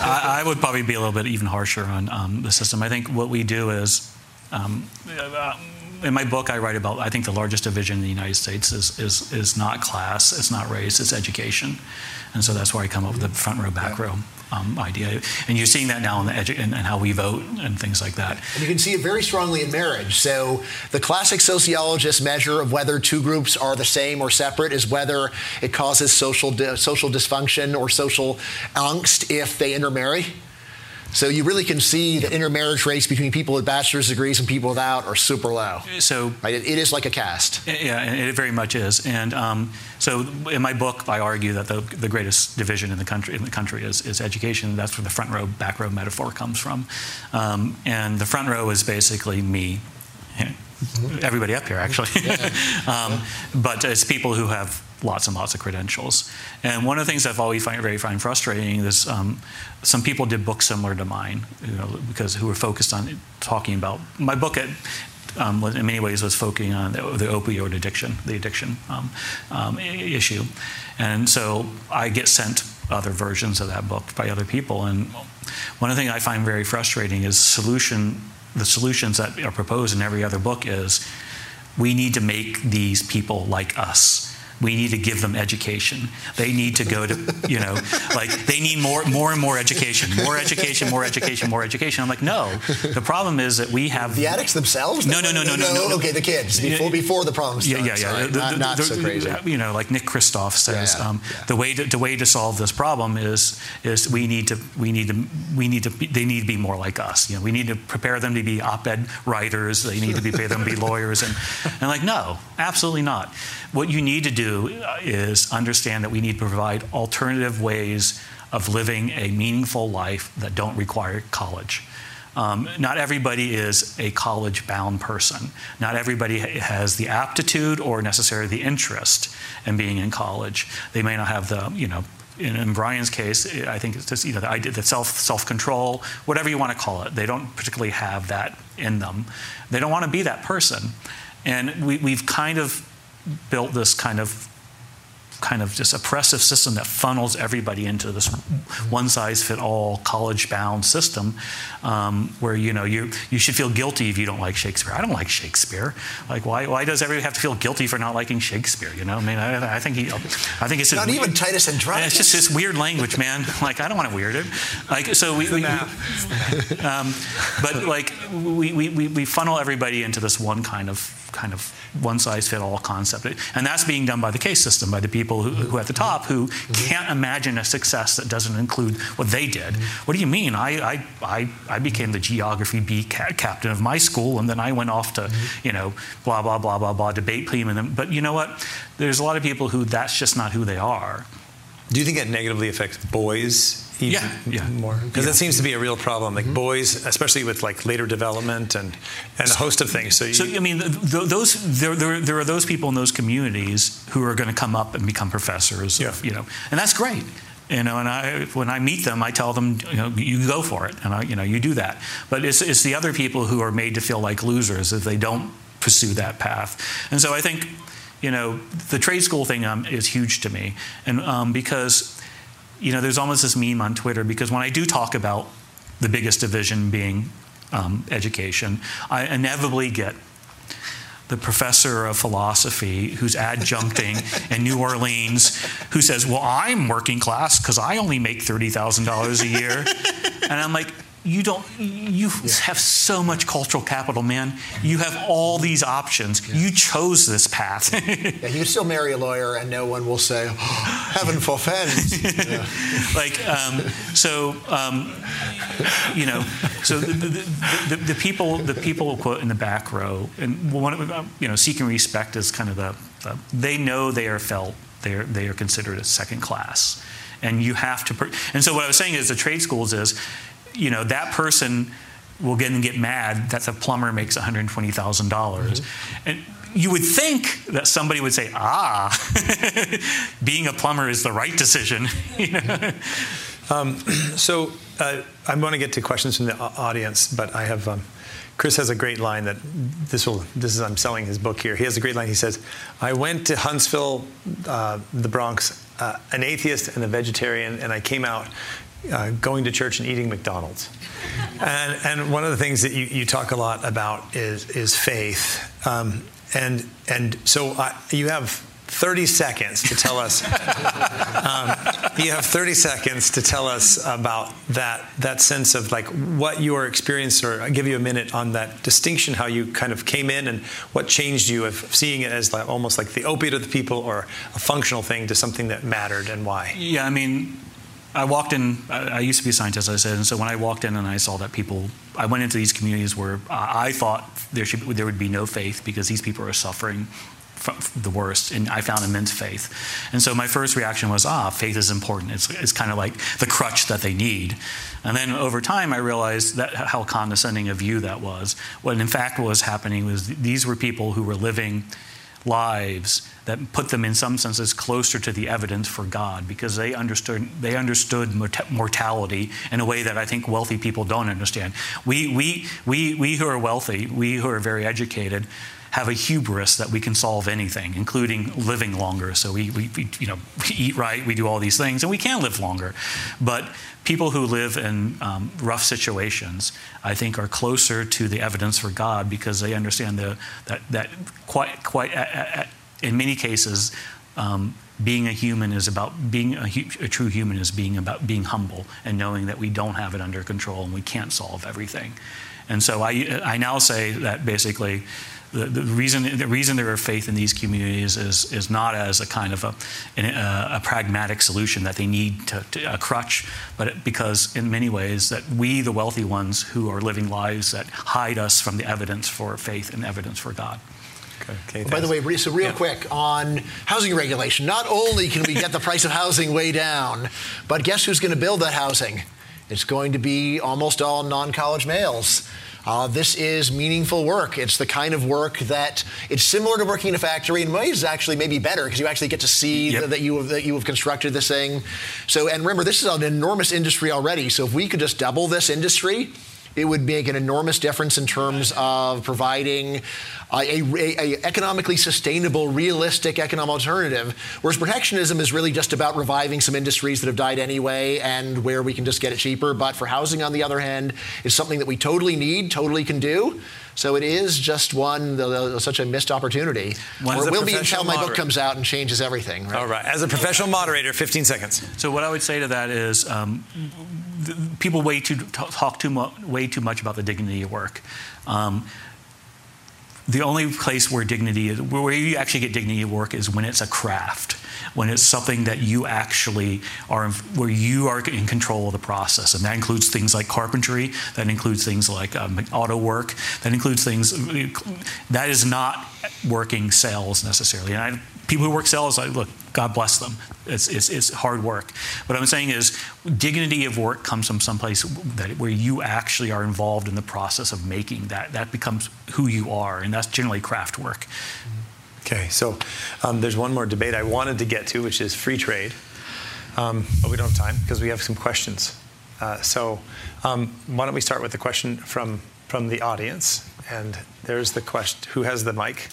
[SPEAKER 4] I, I, would probably be a little bit even harsher on um, the system. I think what we do is, um, uh, in my book, I write about. I think the largest division in the United States is is is not class, it's not race, it's education, and so that's why I come up with the front row, back row um, idea. And you're seeing that now in, the edu- in, how we vote and things like that.
[SPEAKER 1] And you can see it very strongly in marriage. So the classic sociologist measure of whether two groups are the same or separate is whether it causes social di- social dysfunction or social angst if they intermarry. So you really can see the intermarriage rates between people with bachelor's degrees and people without are super low.
[SPEAKER 4] So
[SPEAKER 1] right? it, it is like a caste.
[SPEAKER 4] Yeah, it very much is. And um, so in my book, I argue that the, the greatest division in the country in the country is, is education. That's where the front row, back row metaphor comes from. Um, and the front row is basically me. Everybody up here, actually. um, but it's people who have lots and lots of credentials. And one of the things I've always find very find frustrating is um, some people did books similar to mine, you know, because who were focused on talking about my book. At, um, in many ways, was focusing on the, opioid addiction, the addiction um, um issue, and so I get sent other versions of that book by other people. And one of the things I find very frustrating is solution. The solutions that are proposed in every other book is we need to make these people like us we need to give them education. They need to go to, you know, like they need more, more and more education, more education, more education, more education. I'm like, no. The problem is that we have
[SPEAKER 1] the addicts themselves.
[SPEAKER 4] No, no, no, no, no, no.
[SPEAKER 1] Okay, the kids before before the problems.
[SPEAKER 4] Yeah, yeah, yeah.
[SPEAKER 1] Not, not so crazy.
[SPEAKER 4] You know, like Nick Kristof says, um, the way to, the way to solve this problem is is we need to we need to we need to they need to be more like us. You know, we need to prepare them to be op-ed writers. They need to be pay them to be lawyers, and and like no, absolutely not. What you need to do is understand that we need to provide alternative ways of living a meaningful life that don't require college. Um, not everybody is a college bound person. Not everybody has the aptitude or necessarily the interest in being in college. They may not have the, you know, in, in Bryan's case, I think it's just, you know, the, idea, the self, self-control, whatever you want to call it, they don't particularly have that in them. They don't want to be that person. And we, we've kind of built this kind of kind of just oppressive system that funnels everybody into this one size fit all college bound system um, where you know you you should feel guilty if you don't like Shakespeare. I don't like Shakespeare. Like why why does everybody have to feel guilty for not liking Shakespeare? You know, I mean, I, I think he, I think it's
[SPEAKER 1] not even weird, Titus Andronicus.
[SPEAKER 4] It's just this weird language, man. Like I don't want to weird it. Like so we, we, we um, but like we, we we funnel everybody into this one kind of kind of one size fit all concept. And that's being done by the caste system, by the people who, who at the top who can't imagine a success that doesn't include what they did. What do you mean? I, I, I, I became the geography B ca- captain of my school, and then I went off to, you know, blah, blah, blah, blah, blah, debate team. And then, but you know what? There's a lot of people who that's just not who they are.
[SPEAKER 3] Do you think that negatively affects boys even
[SPEAKER 4] yeah, yeah.
[SPEAKER 3] more? Because
[SPEAKER 4] yeah.
[SPEAKER 3] that seems to be a real problem. Like mm-hmm. boys, especially with like later development and, and a host of things. So, you,
[SPEAKER 4] so I mean, those there, there, there are those people in those communities who are going to come up and become professors.
[SPEAKER 3] Yeah.
[SPEAKER 4] Of, you know, and that's great. You know, and I when I meet them, I tell them, you know, you go for it, and I, you know, you do that. But it's it's the other people who are made to feel like losers if they don't pursue that path. And so I think, you know, the trade school thing um, is huge to me, and um, because, you know, there's almost this meme on Twitter because when I do talk about the biggest division being um, education, I inevitably get the professor of philosophy who's adjuncting in New Orleans who says, Well, I'm working class because I only make $30,000 a year. And I'm like, you don't you yeah. have so much cultural capital man. You have all these options. Yeah. you chose this path.
[SPEAKER 1] Yeah, you still marry a lawyer and no one will say oh, heaven forfend
[SPEAKER 4] like um, so um, you know so the, the, the, the, people the people quote in the back row and one of you know seeking respect is kind of the, the they know they are felt they are they are considered a second class. And you have to and so what i was saying is the trade schools is you know, that person will get and get mad that the plumber makes $120,000. mm-hmm. And you would think that somebody would say, ah, being a plumber is the right decision. you know?
[SPEAKER 3] um, so uh, I'm going to get to questions from the audience, but I have. Um, Chris has a great line that this will. This is I'm selling his book here. He has a great line. He says, "I went to Huntsville, uh, the Bronx, uh, an atheist and a vegetarian, and I came out uh, going to church and eating McDonald's. and, and one of the things that you, you talk a lot about is, is faith. Um, and, and so uh, you have 30 seconds to tell us. um, you have 30 seconds to tell us about that that sense of like what your experience, or I'll give you a minute on that distinction, how you kind of came in and what changed you of seeing it as like, almost like the opiate of the people or a functional thing to something that mattered and why.
[SPEAKER 4] Yeah, I mean, I walked in. I used to be a scientist, I said, and so when I walked in and I saw that people, I went into these communities where I thought there should there would be no faith because these people are suffering the worst, and I found immense faith. And so my first reaction was, ah, faith is important. It's, it's kind of like the crutch that they need. And then over time, I realized that how condescending a view that was. What in fact was happening was these were people who were living lives that put them in some senses closer to the evidence for God because they understood they understood mortality in a way that I think wealthy people don't understand. We we we we who are wealthy, we who are very educated have a hubris that we can solve anything, including living longer. So we, we, we, you know, we eat right, we do all these things, and we can live longer. But people who live in um, rough situations, I think, are closer to the evidence for God because they understand the, that, that quite, quite in many cases, um, being a human is about being a, a, true human is being about being humble and knowing that we don't have it under control and we can't solve everything. And so I, I now say that basically the, the, reason, the reason there are faith in these communities is, is not as a kind of a, a, a pragmatic solution that they need to, to, a crutch, but because in many ways that we, the wealthy ones who are living lives that hide us from the evidence for faith and evidence for God.
[SPEAKER 1] Okay, By the way, so real yeah. quick on housing regulation. Not only can we get the price of housing way down, but guess who's going to build that housing? It's going to be almost all non-college males. Uh, this is meaningful work. It's the kind of work that it's similar to working in a factory. In ways, actually, maybe better because you actually get to see yep. that you have, that you have constructed this thing. So, and remember, this is an enormous industry already. So, if we could just double this industry, it would make an enormous difference in terms of providing a, a, a, economically sustainable, realistic economic alternative. Whereas protectionism is really just about reviving some industries that have died anyway and where we can just get it cheaper. But for housing, on the other hand, is something that we totally need, totally can do. So it is just one the, the, such a missed opportunity. One or it will be until my book comes out and changes everything. Right?
[SPEAKER 3] All right. As a professional moderator, 15 seconds.
[SPEAKER 4] So what I would say to that is, um, people way too talk too much, way too much about the dignity of work. Um, the only place where dignity is, where you actually get dignity of work is when it's a craft, when it's something that you actually are, where you are in control of the process. And that includes things like carpentry, that includes things like um, auto work, that includes things, that is not working sales necessarily. And I, people who work sales, I, look, God bless them. It's, it's, it's, hard work. What I'm saying is, dignity of work comes from someplace that where you actually are involved in the process of making that. That becomes who you are, and that's generally craft work.
[SPEAKER 3] Okay, so um, there's one more debate I wanted to get to, which is free trade. Um, but we don't have time because we have some questions. Uh, so um, why don't we start with the question from, from the audience? And there's the question who has the mic?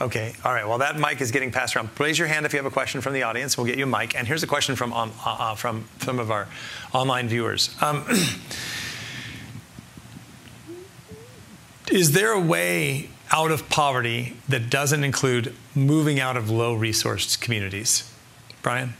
[SPEAKER 3] Okay, all right. Well, that mic is getting passed around. Raise your hand if you have a question from the audience. We'll get you a mic. And here's a question from, on, uh, uh from some of our online viewers. Um, is there a way out of poverty that doesn't include moving out of low resourced communities? Bryan?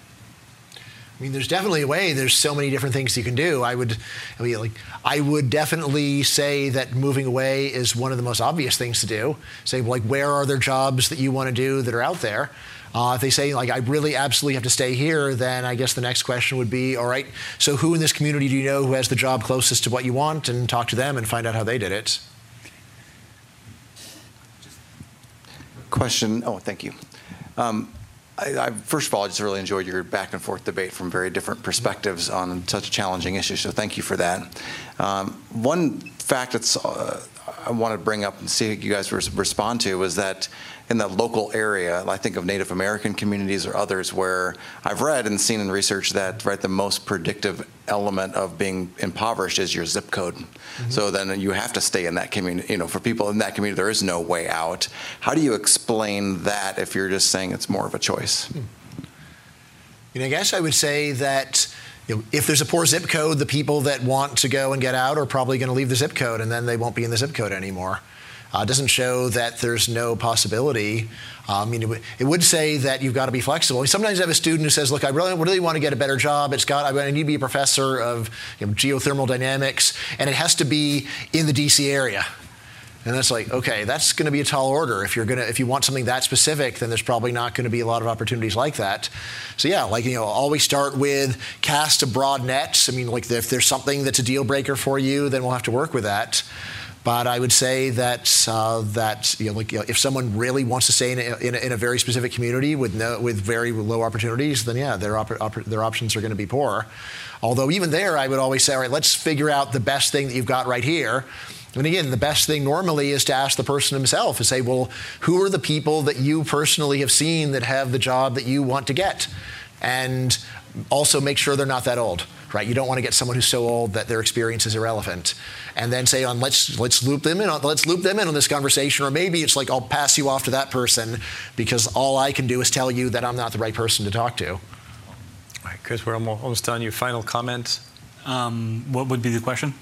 [SPEAKER 1] I mean, there's definitely a way. There's so many different things you can do. I would, I mean, like, I would definitely say that moving away is one of the most obvious things to do. Say, like, where are there jobs that you want to do that are out there? Uh, if they say, like, I really absolutely have to stay here, then I guess the next question would be, all right, so who in this community do you know who has the job closest to what you want, and talk to them and find out how they did it.
[SPEAKER 5] Question. Oh, thank you. Um, I, I, first of all, I just really enjoyed your back and forth debate from very different perspectives on such a challenging issue. So thank you for that. Um, one fact that's uh, I want to bring up and see if you guys respond to was that in the local area, I think of Native American communities or others where I've read and seen in research that right the most predictive element of being impoverished is your zip code. Mm-hmm. So then you have to stay in that community. You know, for people in that community, there is no way out. How do you explain that if you're just saying it's more of a choice? Hmm.
[SPEAKER 1] You know, I guess I would say that you know, if there's a poor zip code, the people that want to go and get out are probably going to leave the zip code, and then they won't be in the zip code anymore. Uh, doesn't show that there's no possibility. Uh, I mean, it, w- it, would say that you've got to be flexible. Sometimes I have a student who says, "Look, I really, really want to get a better job. It's got I need to be a professor of you know, geothermal dynamics, and it has to be in the DC area." And that's like, okay, that's going to be a tall order. If you're going to, if you want something that specific, then there's probably not going to be a lot of opportunities like that. So yeah, like you know, always start with cast a broad net. I mean, like if there's something that's a deal breaker for you, then we'll have to work with that. But I would say that uh, that you know, like you know, if someone really wants to stay in a, in a, in a very specific community with no, with very low opportunities, then yeah, their op- op- their options are going to be poor. Although even there, I would always say, all right, let's figure out the best thing that you've got right here and again, the best thing normally is to ask the person himself and say, well, who are the people that you personally have seen that have the job that you want to get? And also make sure they're not that old right? You don't want to get someone who's so old that their experience is irrelevant, and then say, "On let's let's loop them in. On, let's loop them in on this conversation." Or maybe it's like, "I'll pass you off to that person because all I can do is tell you that I'm not the right person to talk to."
[SPEAKER 3] All right, Chris, we're almost done. Your final comment.
[SPEAKER 4] Um, what would be the question?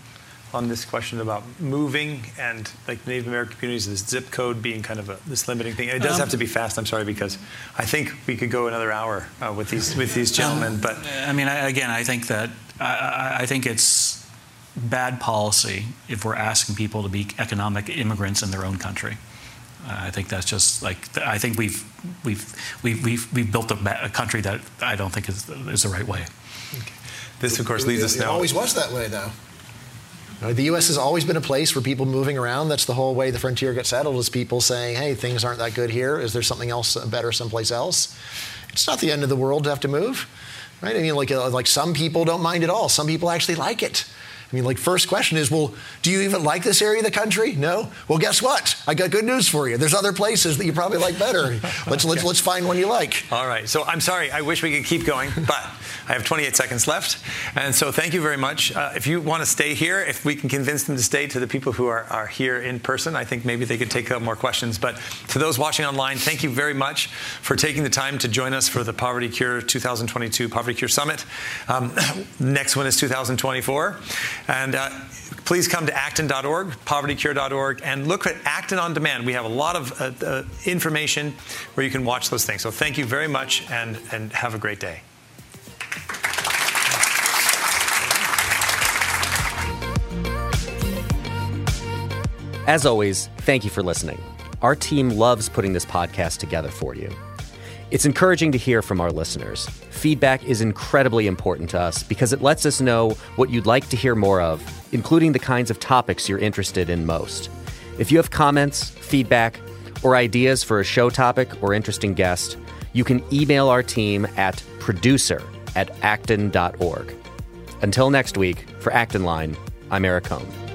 [SPEAKER 3] On this question about moving and like Native American communities, this zip code being kind of a, this limiting thing. And it does um, have to be fast. I'm sorry because I think we could go another hour uh, with these with these gentlemen. Um, but
[SPEAKER 4] I mean, I, again, I think that I, I, think it's bad policy if we're asking people to be economic immigrants in their own country. I think that's just like I think we've we've we've we've, we've built a, a, country that I don't think is is the right way.
[SPEAKER 3] Okay. This, of course, leads us now.
[SPEAKER 1] It always was that way, though. The U.S. has always been a place for people moving around. That's the whole way the frontier gets settled is people saying, hey, things aren't that good here. Is there something else better someplace else? It's not the end of the world to have to move, right? I mean, like, uh, like some people don't mind at all. Some people actually like it. I mean, like, first question is, well, do you even like this area of the country? No. Well, guess what? I got good news for you. There's other places that you probably like better. Let's let's let's find one you like.
[SPEAKER 3] All right. So I'm sorry. I wish we could keep going, but I have 28 seconds left, and so thank you very much. Uh, if you want to stay here, if we can convince them to stay, to the people who are, are here in person, I think maybe they could take up more questions. But to those watching online, thank you very much for taking the time to join us for the Poverty Cure 2022 Poverty Cure Summit. Um, next one is 2024. And uh, please come to acton.org, povertycure.org, and look at Acton on Demand. We have a lot of uh, uh, information where you can watch those things. So thank you very much and, and have a great day.
[SPEAKER 2] As always, thank you for listening. Our team loves putting this podcast together for you. It's encouraging to hear from our listeners. Feedback is incredibly important to us because it lets us know what you'd like to hear more of, including the kinds of topics you're interested in most. If you have comments, feedback, or ideas for a show topic or interesting guest, you can email our team at producer at acton.org. Until next week, for Acton Line, I'm Eric Kohn.